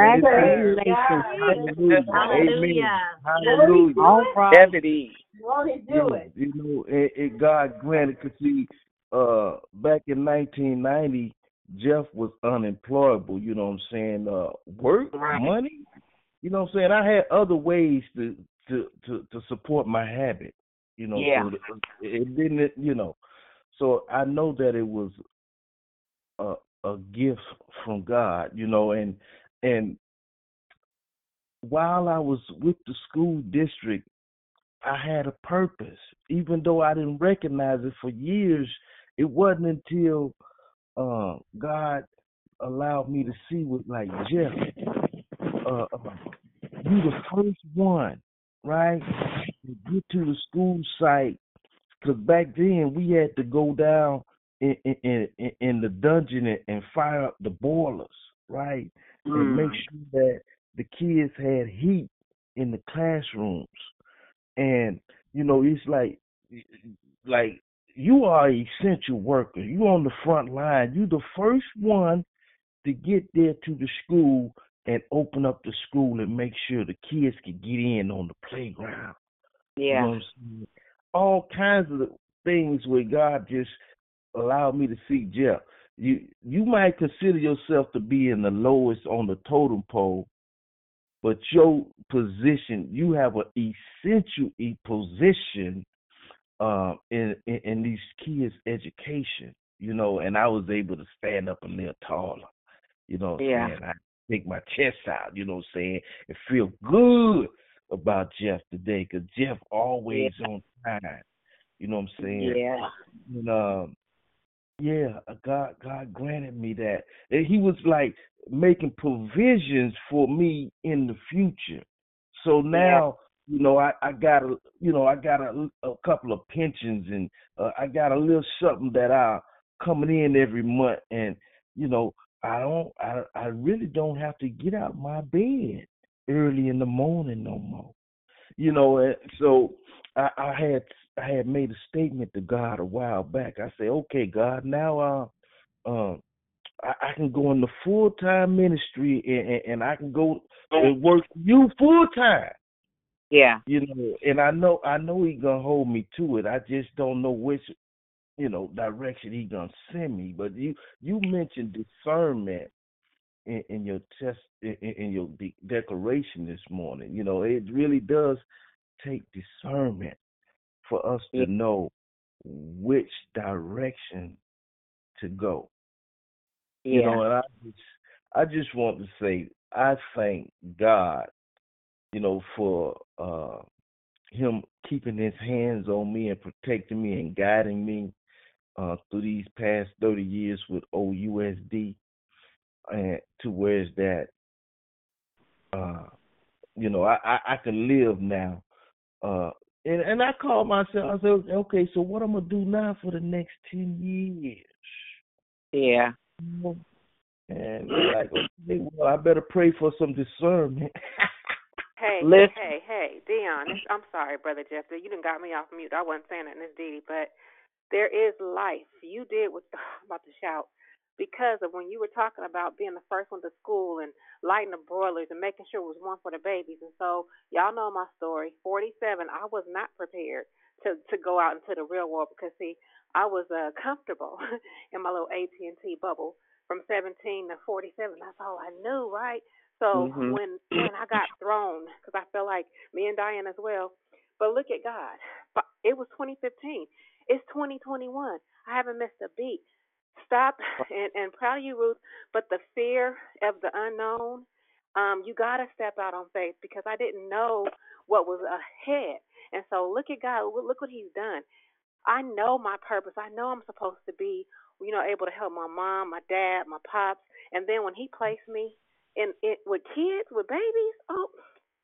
Hallelujah. Hallelujah. Amen. Hallelujah. All right. Seventy. Won't he You know, you know it, it God granted because see, uh, back in 1990, Jeff was unemployable. You know what I'm saying? Uh, work, money. You know what I'm saying? I had other ways to to to, to support my habit. You know, Yeah. so it, it didn't. You know, so I know that it was a a gift from God. You know, and and while I was with the school district, I had a purpose. Even though I didn't recognize it for years, it wasn't until uh, God allowed me to see with like Jeff, uh, you the first one, right? To get to the school site, because back then we had to go down in in in, in the dungeon and, and fire up the boilers, right? And make Mm. sure that the kids had heat in the classrooms. And you know, it's like like you are an essential worker. You on the front line. You the first one to get there to the school and open up the school and make sure the kids can get in on the playground. You know Yeah. I'm saying? All kinds of things where God just allowed me to see Jeff. You you might consider yourself to be in the lowest on the totem pole, but your position, you have an essential position um, in, in in these kids' education. You know, and I was able to stand up a little taller. You know Yeah. saying? I take my chest out. You know what I'm saying? And feel good about Jeff today because Jeff always on time. You know what I'm saying? Yeah. And um, yeah, uh, God God granted me that. And he was like making provisions for me in the future. So now you know, I I got a you know I got a, a couple of pensions and uh, I got a little something that I coming in every month, and you know I don't I I really don't have to get out my bed early in the morning no more. You know, and so I, I had I had made a statement to God a while back. I said, okay, God, now uh, uh, I, can go in the full time ministry and, and, and I can go and work you full time. Yeah. You know, and I know I know he gonna hold me to it. I just don't know which you know direction he gonna send me. But you you mentioned discernment in, in your test in, in your de- declaration this morning. You know, it really does take discernment for us to know which direction to go. Yeah. You know, and I just I just want to say I thank God, you know, for uh him keeping his hands on me and protecting me and guiding me uh through these past thirty years with OUSD and to where is that uh you know, I, I, I can live now. Uh and, and I called myself I said, Okay, so what I'm gonna do now for the next ten years? Yeah. And like, okay, well, I better pray for some discernment. Hey, Listen. hey, hey, Dion. I'm sorry, brother Jeff. You didn't got me off mute. I wasn't saying that in this Didi, but there is life. You did what I'm about to shout because of when you were talking about being the first one to school and lighting the broilers and making sure it was one for the babies. And so y'all know my story. 47. I was not prepared to to go out into the real world because see, I was uh, comfortable in my little AT and T bubble from 17 to 47. That's all I knew, right? So Mhm. when when I got thrown, because I felt like me and Diane as well. But look at God. It was 2015. It's 2021. I haven't missed a beat. Stop and and proud of you, Ruth. But the fear of the unknown, um, you gotta step out on faith because I didn't know what was ahead. And so look at God. Look what He's done. I know my purpose. I know I'm supposed to be, you know, able to help my mom, my dad, my pops. And then when he placed me in it with kids, with babies, oh,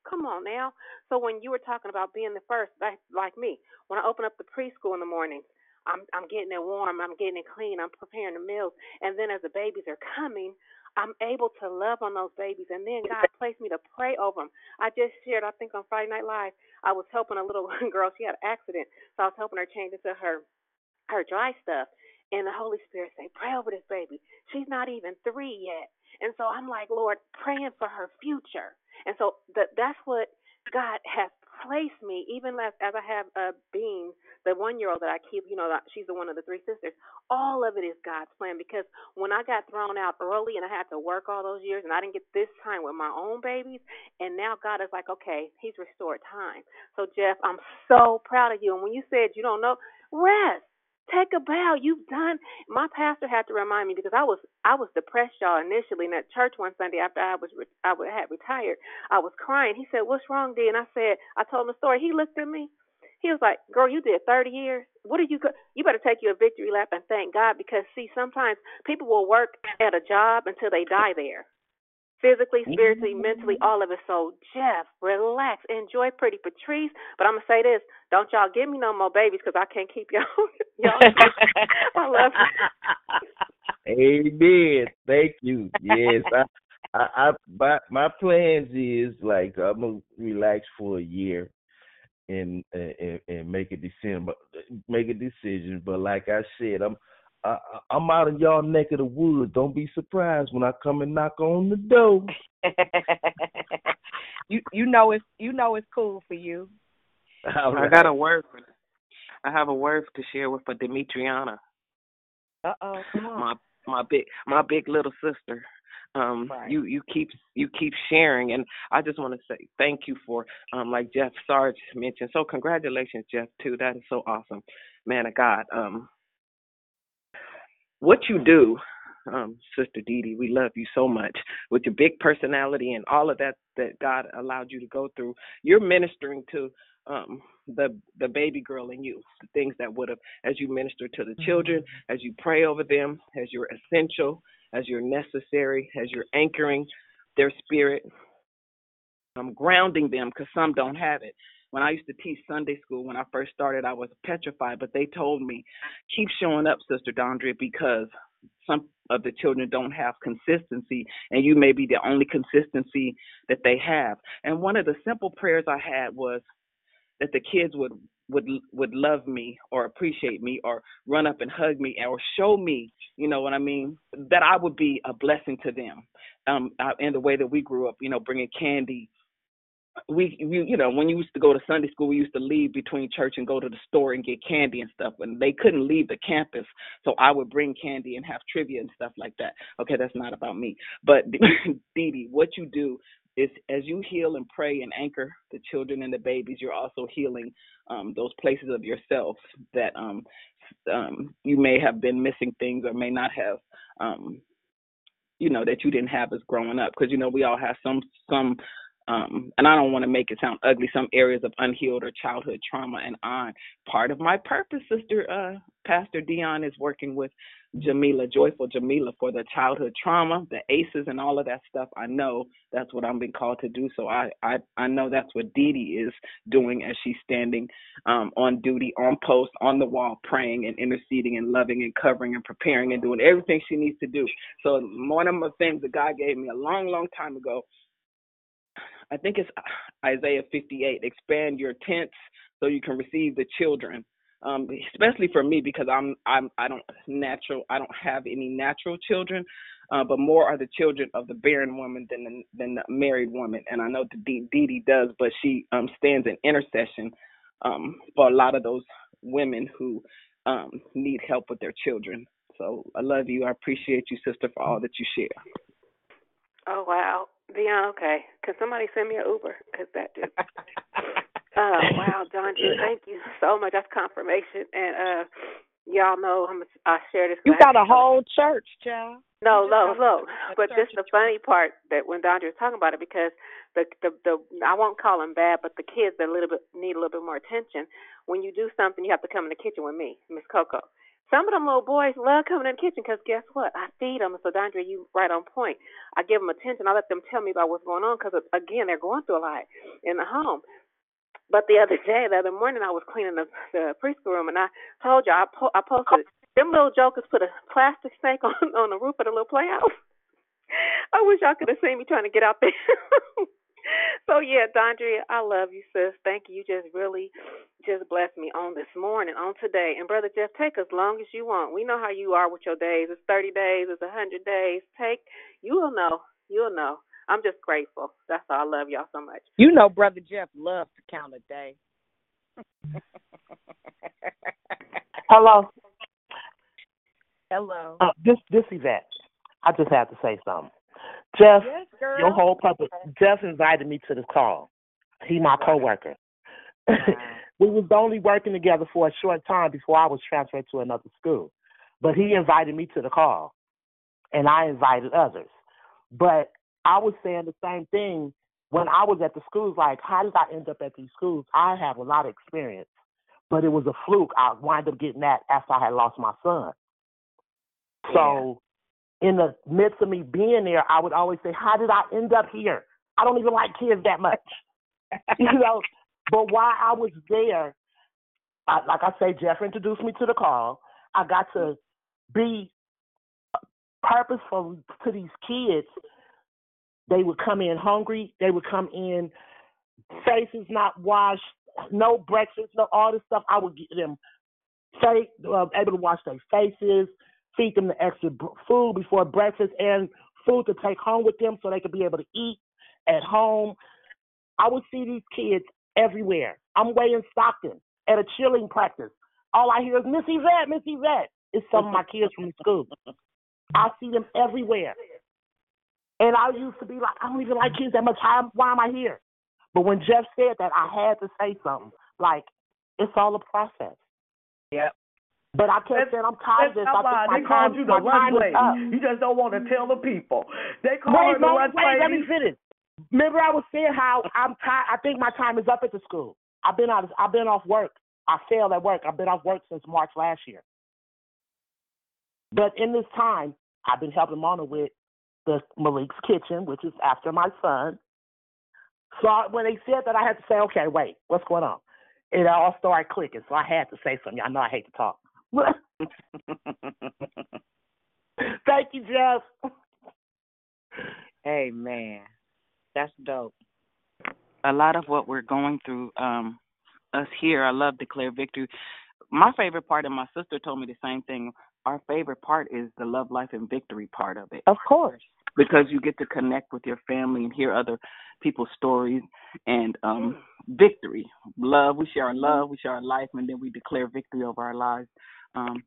come on now. So when you were talking about being the first, like like me, when I open up the preschool in the morning, I'm I'm getting it warm, I'm getting it clean, I'm preparing the meals, and then as the babies are coming, I'm able to love on those babies, and then God placed me to pray over them. I just shared, I think on Friday Night Live, I was helping a little girl. She had an accident, so I was helping her change into her her dry stuff. And the Holy Spirit said, Pray over this baby. She's not even three yet. And so I'm like, Lord, praying for her future. And so that that's what God has placed me, even as as I have a being, the one year old that I keep, you know, she's the one of the three sisters. All of it is God's plan because when I got thrown out early and I had to work all those years and I didn't get this time with my own babies, and now God is like, okay, He's restored time. So Jeff, I'm so proud of you. And when you said you don't know, rest. Take a bow. You've done. My pastor had to remind me because I was I was depressed, y'all. Initially, in that church one Sunday after I was re- I had retired, I was crying. He said, "What's wrong, D?" And I said, I told him the story. He looked at me. He was like, "Girl, you did 30 years. What are you? go- You better take you a victory lap and thank God because see, sometimes people will work at a job until they die there." Physically, mm-hmm. spiritually, mentally, all of it. So, Jeff, relax, enjoy Pretty Patrice. But I'm gonna say this: don't y'all give me no more babies because I can't keep y'all. y'all, I love you. Amen. Thank you. Yes, I, I, I my my plans is like I'm gonna relax for a year and and and make a decision, but make a decision. But like I said, I'm I, I'm out of y'all neck of the woods. Don't be surprised when I come and knock on the door. you you know it's you know it's cool for you. All I got a word for I have a word to share with for Demetriana, Uh oh, come on. my my big my big little sister. Um Right. you you keep you keep sharing and I just want to say thank you for um like Jeff Sarge mentioned. So congratulations Jeff too. That is so awesome. Man of God. Um what you do, um, Sister Dee Dee, we love you so much with your big personality and all of that that God allowed you to go through. You're ministering to um, the the baby girl in you, the things that would have, as you minister to the children, as you pray over them, as you're essential, as you're necessary, as you're anchoring their spirit. um, grounding them because some don't have it. When I used to teach Sunday school, when I first started, I was petrified, but they told me, keep showing up, Sister Dondria, because some of the children don't have consistency, and you may be the only consistency that they have. And one of the simple prayers I had was that the kids would would would love me or appreciate me or run up and hug me or show me, you know what I mean, that I would be a blessing to them. Um, uh, in the way that we grew up, you know, bringing candy we, we you know when you used to go to sunday school we used to leave between church and go to the store and get candy and stuff and they couldn't leave the campus so i would bring candy and have trivia and stuff like that. Okay that's not about me. But Dee Dee, what you do is as you heal and pray and anchor the children and the babies you're also healing um, those places of yourself that um, um, you may have been missing things or may not have um, you know that you didn't have as growing up. Because you know we all have some some um, and I don't want to make it sound ugly, some areas of unhealed or childhood trauma. And on part of my purpose, Sister uh, Pastor Dion is working with Jamila, Joyful Jamila, for the childhood trauma, the ACEs, and all of that stuff. I know that's what I'm being called to do. So I I, I know that's what Dee Dee is doing as she's standing um, on duty, on post, on the wall, praying and interceding and loving and covering and preparing and doing everything she needs to do. So one of the things that God gave me a long, long time ago I think it's Isaiah 58. Expand your tents so you can receive the children. Um, especially for me because I'm I'm I don't natural I don't have any natural children, uh, but more are the children of the barren woman than the, than the married woman. And I know the Dee Dee does, but she um, stands in intercession um, for a lot of those women who um, need help with their children. So I love you. I appreciate you, sister, for all that you share. Oh wow. Dion, okay. Can somebody send me an Uber? Cause that dude. oh wow, John, thank you so much. That's confirmation. And uh y'all know I'm I share this. You got a whole church, child. No, no, no. But this is the funny part that when Dondra was talking about it because the the the I won't call them bad, but the kids that a little bit need a little bit more attention. When you do something, you have to come in the kitchen with me, Miss Coco. Some of them little boys love coming in the kitchen because guess what? I feed them. So, Dondra, you right on point. I give them attention. I let them tell me about what's going on because, again, they're going through a lot in the home. But the other day, the other morning, I was cleaning the, the preschool room, and I told you I, po- I posted them little jokers put a plastic snake on on the roof of the little playhouse. I wish y'all could have seen me trying to get out there. so yeah, Dondria, I love you, sis. Thank you. You just really just blessed me on this morning, on today. And brother Jeff, take as long as you want. We know how you are with your days. It's thirty days, it's a hundred days. Take you will know. You'll know. I'm just grateful. That's all. I love y'all so much. You know, brother Jeff loves to count a day. Hello. Hello. Uh, this this Yvette. I just have to say something. Jeff, Yes, your whole purpose. Jeff invited me to this call. He my coworker. we was only working together for a short time before I was transferred to another school. But he invited me to the call, and I invited others. But I was saying the same thing when I was at the schools. Like, how did I end up at these schools? I have a lot of experience, but it was a fluke. I wound up getting that after I had lost my son. So, in the midst of me being there, I would always say, "How did I end up here? I don't even like kids that much." you know, but while I was there, I, like I say, Jeff introduced me to the call. I got to be purposeful to these kids. They would come in hungry. They would come in faces not washed, no breakfast, no all this stuff. I would get them face, uh, able to wash their faces, feed them the extra food before breakfast, and food to take home with them so they could be able to eat at home. I would see these kids everywhere. I'm way in Stockton at a chilling practice. All I hear is Miss Yvette, Miss Yvette. It's some of my kids from school. I see them everywhere. And I used to be like, I don't even like kids that much. How, why am I here? But when Jeff said that, I had to say something. Like, it's all a process. Yep. But I kept saying, I'm tired of this. I think They my called time, you the lunch lady. You just don't want to tell the people. They call Wait, her the no, lunch wait, let me finish. Remember, I was saying how I'm tired. I think my time is up at the school. I've been out. I've been off work. I failed at work. I've been off work since March last year. But in this time, I've been helping Mona with the Malik's Kitchen, which is after my son. So I, when they said that, I had to say, okay, wait, what's going on? It all started clicking, so I had to say something. I know I hate to talk. Thank you, Jeff. Hey, man. That's dope. A lot of what we're going through, um, us here, I love Declare Victory. My favorite part, and my sister told me the same thing. Our favorite part is the love, life, and victory part of it. Of course. Because you get to connect with your family and hear other people's stories and um victory. Love, we share our love, we share our life, and then we declare victory over our lives. Um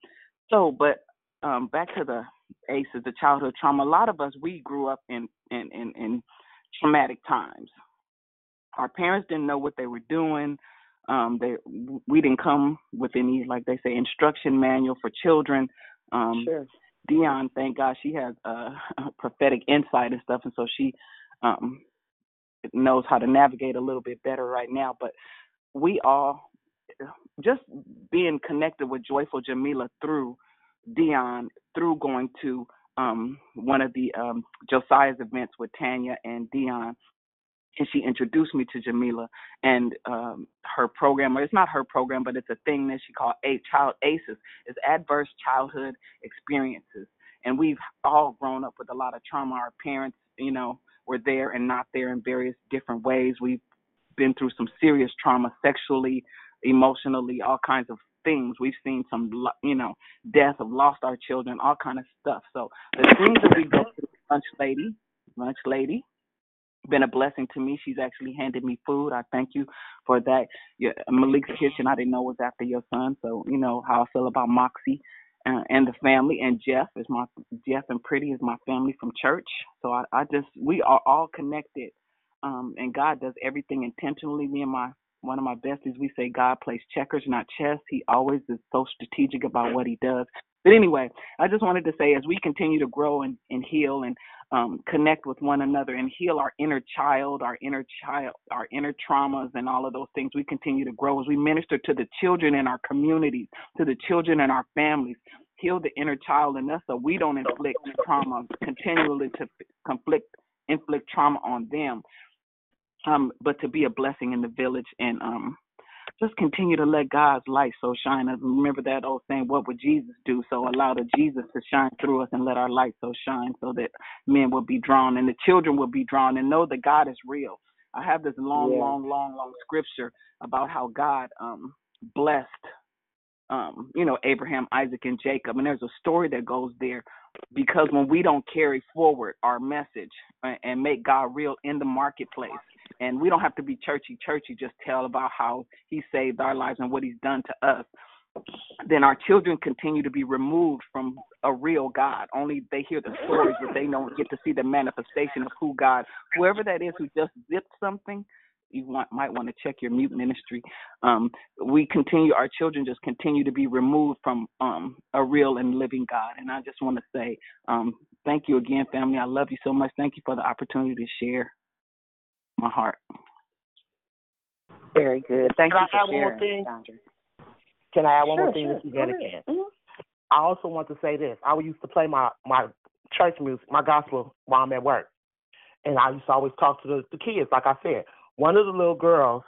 so but um back to the ACEs, the childhood trauma, a lot of us we grew up in in, in, in traumatic times. Our parents didn't know what they were doing. Um, they we didn't come with any like they say instruction manual for children. Um, Sure. Dion, thank God she has uh, prophetic insight and stuff, and so she um, knows how to navigate a little bit better right now. But we all just being connected with Joyful Jamila through Dion, through going to um, one of the um, Josiah's events with Tanya and Dion, and she introduced me to Jamila and um, her program. Or it's not her program, but it's a thing that she called A Child ACEs. It's Adverse Childhood Experiences, and we've all grown up with a lot of trauma. Our parents, you know, were there and not there in various different ways. We've been through some serious trauma, sexually, emotionally, all kinds of things. We've seen some, you know, death, have lost our children, all kind of stuff. So the things that we go through, lunch lady, lunch lady, been a blessing to me. She's actually handed me food. I thank you for that. Yeah, Malik's kitchen, I didn't know was after your son, so you know how I feel about Moxie uh, and the family. And Jeff is my Jeff and Pretty is my family from church. So I, I just we are all connected, um, and God does everything intentionally. Me and my one of my besties, we say God plays checkers, not chess. He always is so strategic about what he does. But anyway, I just wanted to say as we continue to grow and, and heal and um, connect with one another and heal our inner child, our inner child, our inner traumas, and all of those things, we continue to grow as we minister to the children in our communities, to the children in our families. Heal the inner child in us so we don't inflict trauma continually to conflict, inflict trauma on them um, but to be a blessing in the village and um, just continue to let God's light so shine. I remember that old saying, "What would Jesus do?" So allow the Jesus to shine through us and let our light so shine, so that men will be drawn and the children will be drawn and know that God is real. I have this long, Yeah. long, long, long scripture about how God um, blessed um, you know, Abraham, Isaac, and Jacob. And there's a story that goes there because when we don't carry forward our message and, and make God real in the marketplace, and we don't have to be churchy, churchy, just tell about how He saved our lives and what He's done to us. Then our children continue to be removed from a real God. Only they hear the stories, but they don't get to see the manifestation of who God, whoever that is who just zipped something, you want, might want to check your mute ministry. Um, we continue, our children just continue to be removed from um, a real and living God. And I just want to say, um, thank you again, family. I love you so much. Thank you for the opportunity to share my heart. Very good. Thank Can you I for sharing. Sandra. Can I add one Sure, more thing, sure. Mr. Go Janet ahead. can? I also want to say this. I used to play my my church music, my gospel while I'm at work, and I used to always talk to the, the kids. Like I said, one of the little girls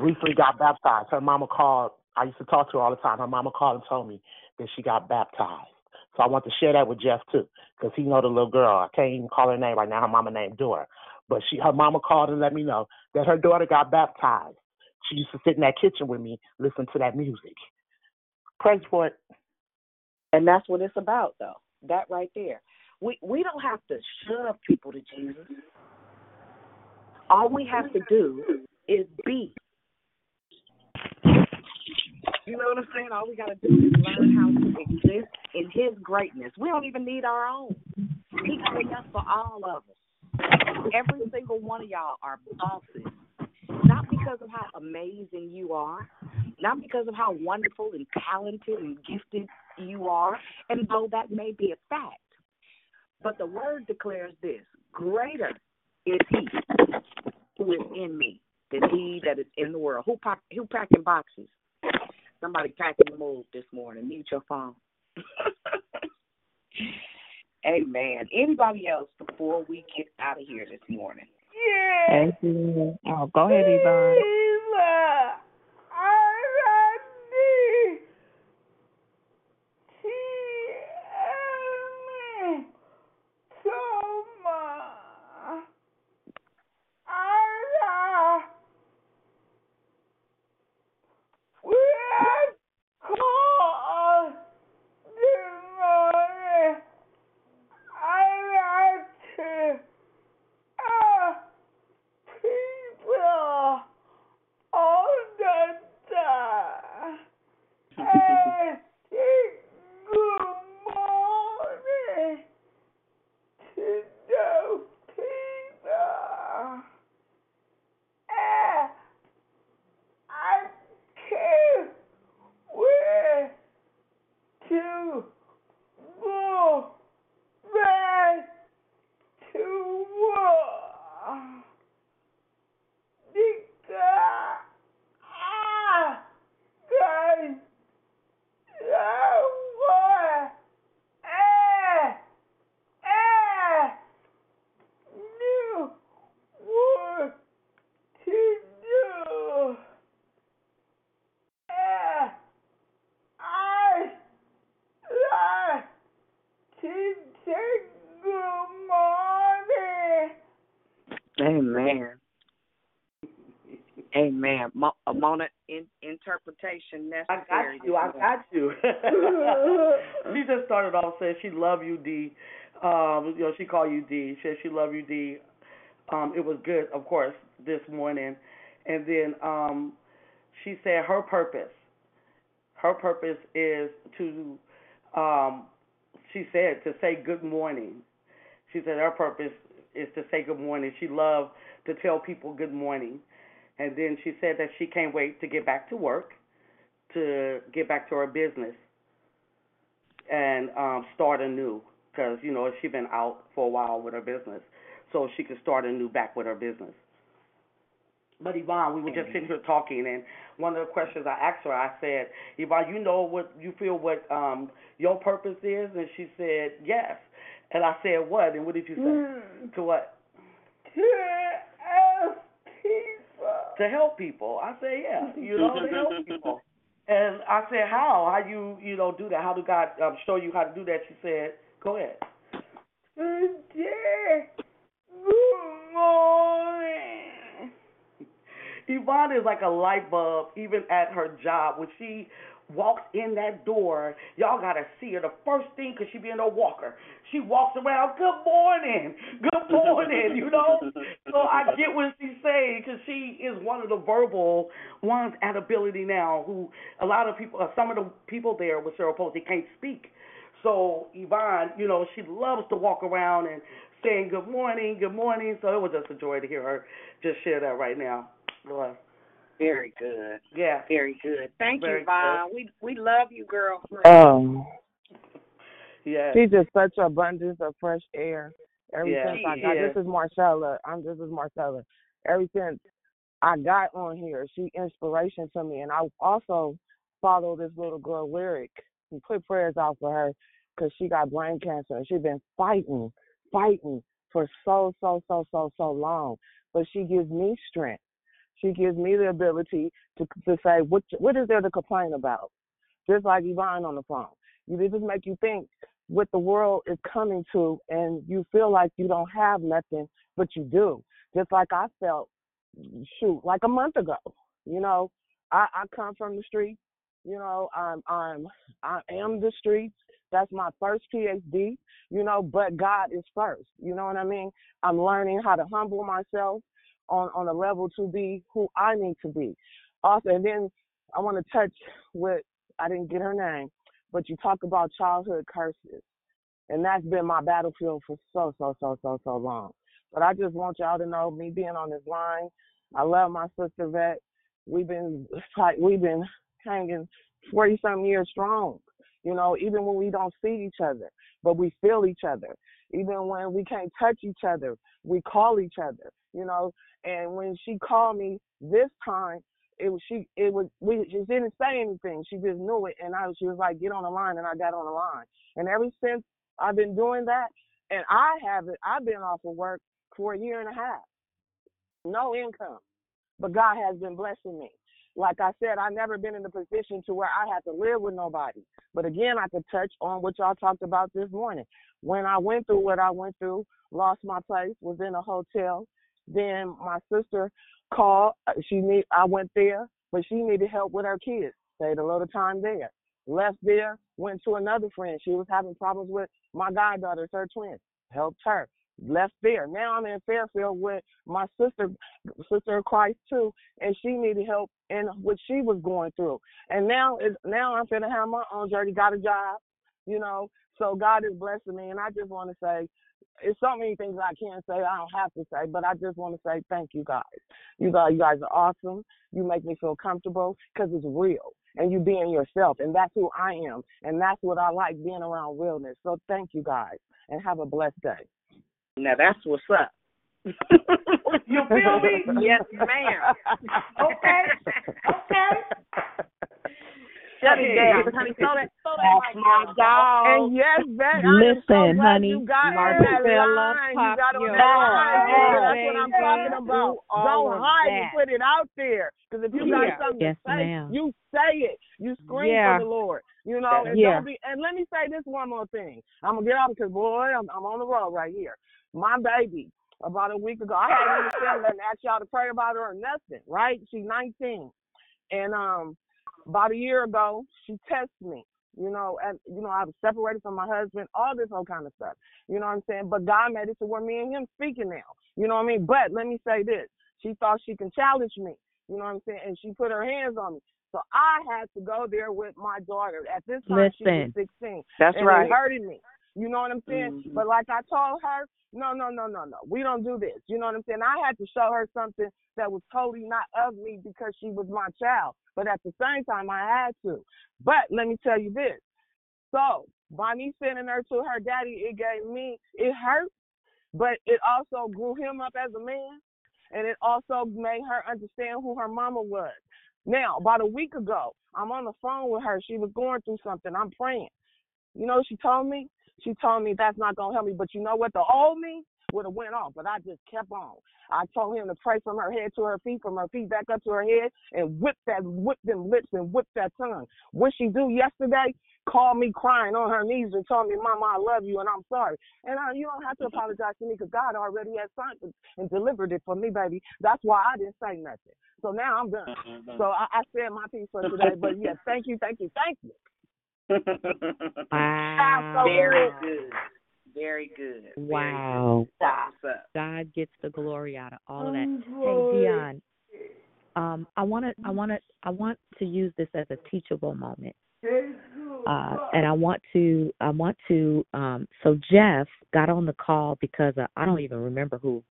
recently got baptized. Her mama called. I used to talk to her all the time. Her mama called and told me that she got baptized. So I want to share that with Jeff too, because he know the little girl. I can't even call her name right now. Her mama named Dora, but she her mama called and let me know that her daughter got baptized. She used to sit in that kitchen with me, listen to that music. Praise for it. And that's what it's about, though. That right there. We we don't have to shove people to Jesus. All we have to do is be. You know what I'm saying? All we got to do is learn how to exist in His greatness. We don't even need our own. He got enough for all of us. Every single one of y'all are bosses. Not because of how amazing you are, not because of how wonderful and talented and gifted you are, and though that may be a fact. But the word declares this greater is he who is in me than he that is in the world. Who pack, who packing boxes? Somebody packing the move this morning. Mute your phone. Amen. Anybody else before we get out of here this morning? Thank you. Oh, go ahead, Yvonne. Interpretation I got you. I got you. she just started off saying she love you, D. Um, you know, she called you D. She said she love you, D. Um, it was good, of course, this morning, and then um, she said her purpose. Her purpose is to, um, she said to say good morning. She said her purpose is to say good morning. She loved to tell people good morning. And then she said that she can't wait to get back to work, to get back to her business, and um, start anew. Because you know she's been out for a while with her business, so she could start anew back with her business. But Yvonne, we were just sitting here talking, and one of the questions I asked her, I said, Yvonne, you know what you feel what um your purpose is, and she said yes. And I said what? And what did you say? To what? To help people. to help people. I say, yeah, you know, to help people. And I said, how? How you, you know, do that? How do God um, show you how to do that? She said, go ahead. Good morning. Yvonne is like a light bulb, even at her job. When she walks in that door, y'all gotta see her. The first thing, cause she be in a walker, she walks around. Good morning, good morning. You know, so I get what she's saying, cause she is one of the verbal ones at Ability now. Who a lot of people, uh, some of the people there with cerebral palsy can't speak. So Yvonne, you know, she loves to walk around and saying good morning, good morning. So it was just a joy to hear her just share that right now. Love. Very good. Yeah. Very good. Thank Very you, Vaughn. We we love you, girl. Um, Yeah. she's just such abundance of fresh air. Ever Yeah, since I she got is. this is Marcella. I'm this is Marcella. Ever since I got on here, she inspiration to me, and I also follow this little girl lyric and put prayers out for her because she got brain cancer and she's been fighting, fighting for so so so so so long. But she gives me strength. She gives me the ability to to say what what is there to complain about. Just like Yvonne on the phone, you just make you think what the world is coming to, and you feel like you don't have nothing, but you do. Just like I felt, shoot, like a month ago. You know, I I come from the streets. You know, I'm I'm I am the streets. That's my first PhD. You know, but God is first. You know what I mean? I'm learning how to humble myself on on a level to be who I need to be. Also, and then I want to touch with I didn't get her name, but you talk about childhood curses, and that's been my battlefield for so so so so so long. But I just want y'all to know, me being on this line, I love my sister Vet. We've been we've been hanging forty some years strong. You know, even when we don't see each other, but we feel each other. Even when we can't touch each other, we call each other. You know, and when she called me this time, it was she. It was we. She didn't say anything. She just knew it, and I. She was like, "Get on the line," and I got on the line. And ever since I've been doing that, and I haven't. I've been off of work for a year and a half. no income, but God has been blessing me. Like I said, I've never been in a position to where I had to live with nobody. But again, I could touch on what y'all talked about this morning. When I went through what I went through, lost my place, was in a hotel. Then my sister called. uh, She need I went there, but she needed help with her kids. Stayed a little time there. Left there, went to another friend. She was having problems with my goddaughters, her twins. Helped her. Left there. Now I'm in Fairfield with my sister, sister of Christ too, and she needed help in what she was going through. And now, now I'm finna have my own journey. Got a job, you know. So God is blessing me, and I just want to say, it's so many things I can't say. I don't have to say, but I just want to say thank you guys. You guys, you guys are awesome. You make me feel comfortable because it's real, and you being yourself, and that's who I am, and that's what I like being around realness. So thank you guys, and have a blessed day. Now that's what's up. You feel me? yes, ma'am. Okay. Okay. Shut it honey. Throw that, throw that That's mic my down. dog. And yes, Beck, I am so Listen, glad honey, you got on that Marcella, line. You pop got on your that line. ball, Yeah, that's what I'm baby. talking about. Do all Don't of hide and that. put it out there. Because if you got Yeah. something Yes, to say, ma'am. you say it. You scream Yeah. for the Lord. You know, and Yeah. don't be. And let me say this one more thing. I'm gonna get off because boy, I'm, I'm on the road right here. My baby, about a week ago, I hadn't even said nothing, asked y'all to pray about her or nothing. Right? She's 19, and um, about a year ago, she texted me. You know, and you know, I was separated from my husband, all this whole kind of stuff. You know what I'm saying? But God made it to where me and him speaking now. You know what I mean? But let me say this. She thought she can challenge me. You know what I'm saying? And she put her hands on me. So I had to go there with my daughter. At this time she was 16. That's and right. it hurted me. You know what I'm saying? Mhm. But like I told her, no, no, no, no, no. We don't do this. You know what I'm saying? I had to show her something that was totally not of me because she was my child. But at the same time, I had to. But let me tell you this. So by me sending her to her daddy, it gave me, it hurt, but it also grew him up as a man. And it also made her understand who her mama was. Now, about a week ago, I'm on the phone with her. She was going through something. I'm praying. You know what she told me? She told me that's not gonna help me. But you know what? The old me would have went off, but I just kept on. I told him to pray from her head to her feet, from her feet back up to her head, and whip that, whip them lips and whip that tongue. What she do yesterday? Called me crying on her knees and told me, "Mama, I love you and I'm sorry." And uh, you don't have to apologize to me because God already has signed and delivered it for me, baby. That's why I didn't say nothing. So now I'm done. So I, I said my piece for today. But yeah, thank you, thank you, thank you. Wow. Very good. Very good. Very Wow. good. That's what's. God gets the glory out of all of that. Hey, Dion. Um, I want to, I want to, I want to use this as a teachable moment. Uh, and I want to, I want to. Um, so Jeff got on the call because uh, I don't even remember who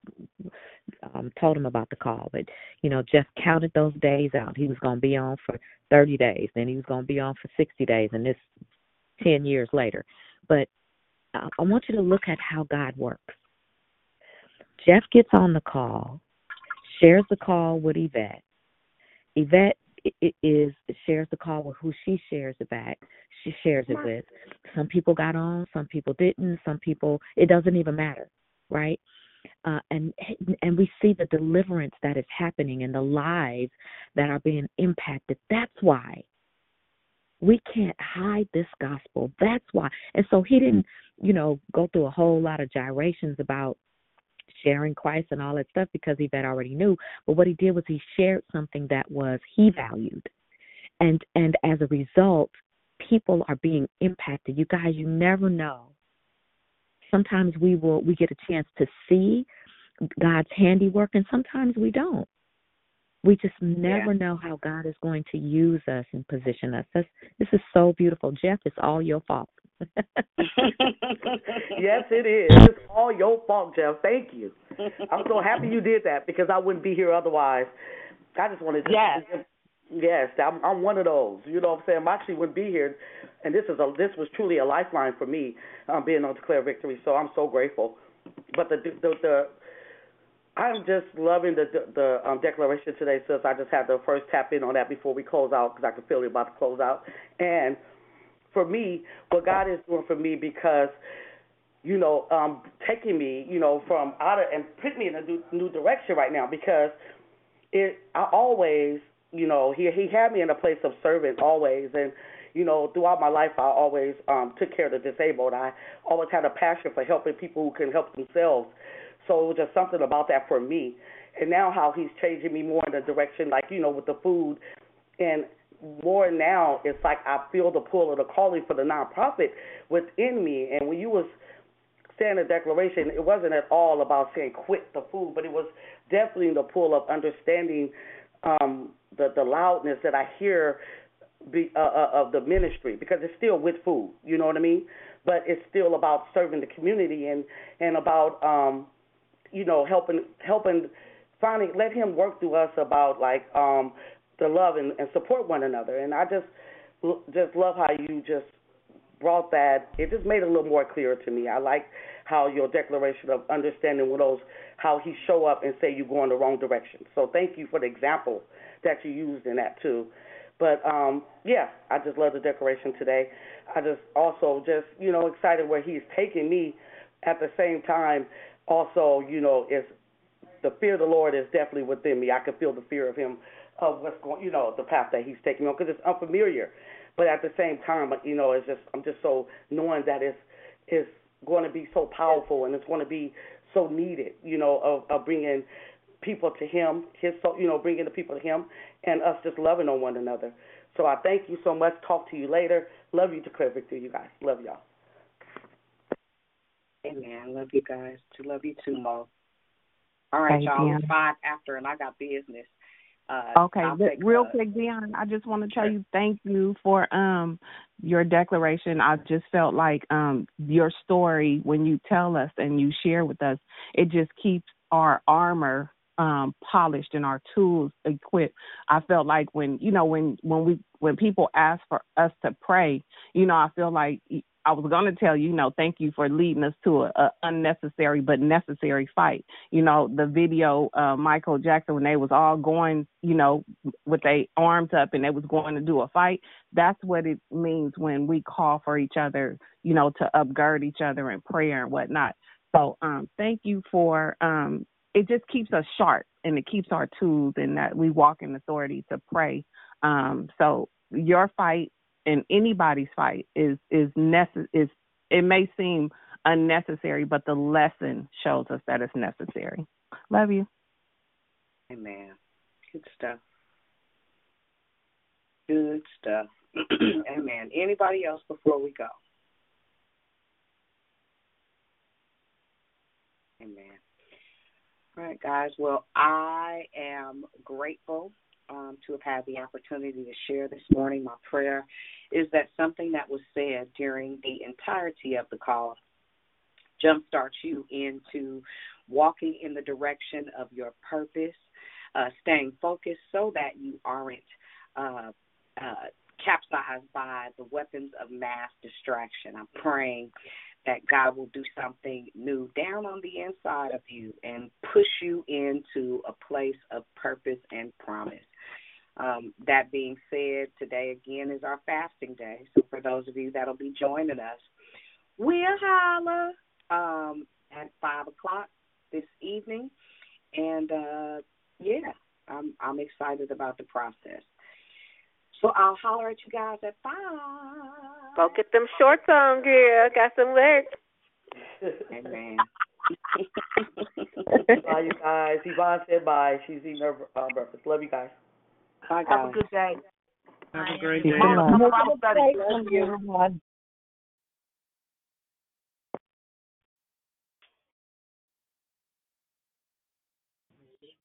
um, told him about the call, but you know, Jeff counted those days out. He was going to be on for 30 days, then he was going to be on for 60 days, and this 10 years later. But uh, I want you to look at how God works. Jeff gets on the call, shares the call with Yvette. Yvette i- i- is shares the call with who she shares it back. She shares it with. Some people got on, some people didn't. Some people it doesn't even matter, right? Uh, and and we see the deliverance that is happening and the lives that are being impacted. That's why we can't hide this gospel. That's why. And so he didn't, you know, go through a whole lot of gyrations about sharing Christ and all that stuff because Yvette already knew. But what he did was he shared something that was he valued. And and as a result, people are being impacted. You guys, you never know. Sometimes we will we get a chance to see God's handiwork and sometimes we don't. We just never know how God is going to use us and position us. That's, this is so beautiful. Jeff, it's all your fault. yes, it is. It's all your fault, Jeff. Thank you. I'm so happy you did that because I wouldn't be here otherwise. I just wanted to. Yes. Yes, I'm, I'm one of those. You know what I'm saying? I actually wouldn't be here, and this is a this was truly a lifeline for me, um, being on Declare Victory. So I'm so grateful. But the the the I'm just loving the the, the um, declaration today, sis. I just had to first tap in on that before we close out because I can feel it about to close out. And for me, what God is doing for me because you know, um, taking me, you know, from out of and put me in a new, new direction right now because it I always, you know, he he had me in a place of servant always and you know, throughout my life I always um took care of the disabled. I always had a passion for helping people who can help themselves. So it was just something about that for me. And now how he's changing me more in the direction like, you know, with the food and more now it's like I feel the pull of the calling for the nonprofit within me and when you was saying the declaration, it wasn't at all about saying quit the food, but it was definitely the pull of understanding um, the the loudness that I hear be, uh, uh, of the ministry because it's still with food. You know what I mean? But it's still about serving the community and and about um, you know helping helping finding let him work through us about like um, the love and, and support one another. And I just just love how you just brought that. It just made it a little more clear to me. I like how your declaration of understanding with those how he show up and say you're going the wrong direction. So thank you for the example that you used in that too. But um yeah, I just love the declaration today. I just also just you know excited where he's taking me. At the same time, also you know is the fear of the Lord is definitely within me. I can feel the fear of him of what's going, you know, the path that he's taking on because it's unfamiliar. But at the same time, you know, it's just I'm just so knowing that it's it's going to be so powerful and it's going to be so needed, you know, of, of bringing people to Him, His, so you know, bringing the people to Him, and us just loving on one another. So I thank you so much. Talk to you later. Love you, declare victory, you guys. Love y'all. Amen. Love you guys. To love you too, Mo. All right, Thank y'all. you. It's five after, and I got business. Uh, Okay, take, real uh, quick, Dion, I just want to tell you thank you for um your declaration. I just felt like um your story when you tell us and you share with us, it just keeps our armor um polished and our tools equipped. I felt like when you know when when we when people ask for us to pray, you know, I feel like I was going to tell you, you know, thank you for leading us to a, a unnecessary but necessary fight. You know, the video uh Michael Jackson when they was all going, you know, with their arms up and they was going to do a fight. That's what it means when we call for each other, you know, to upgird each other in prayer and whatnot. So um thank you for um it just keeps us sharp and it keeps our tools and that we walk in authority to pray. Um so your fight and anybody's fight is is necess- is it may seem unnecessary, but the lesson shows us that it's necessary. Love you. Amen. Good stuff. Good stuff. Amen. Anybody else before we go? Amen. All right, guys. Well, I am grateful um, to have had the opportunity to share this morning. My prayer is that something that was said during the entirety of the call jumpstarts you into walking in the direction of your purpose, uh, staying focused so that you aren't uh, uh, capsized by the weapons of mass distraction. I'm praying that God will do something new down on the inside of you and push you into a place of purpose and promise. Um, that being said, today again is our fasting day. So for those of you that'll be joining us, we'll holla um, at five o'clock this evening, and uh, yeah, I'm I'm excited about the process. So I'll holler at you guys at five. Go get them shorts on, girl. Got some legs. Amen. bye, you guys. Yvonne said bye. She's eating her uh, breakfast. Love you guys. Bye, Have a good day. Have a great Peace day. and love. Bible study. Everyone.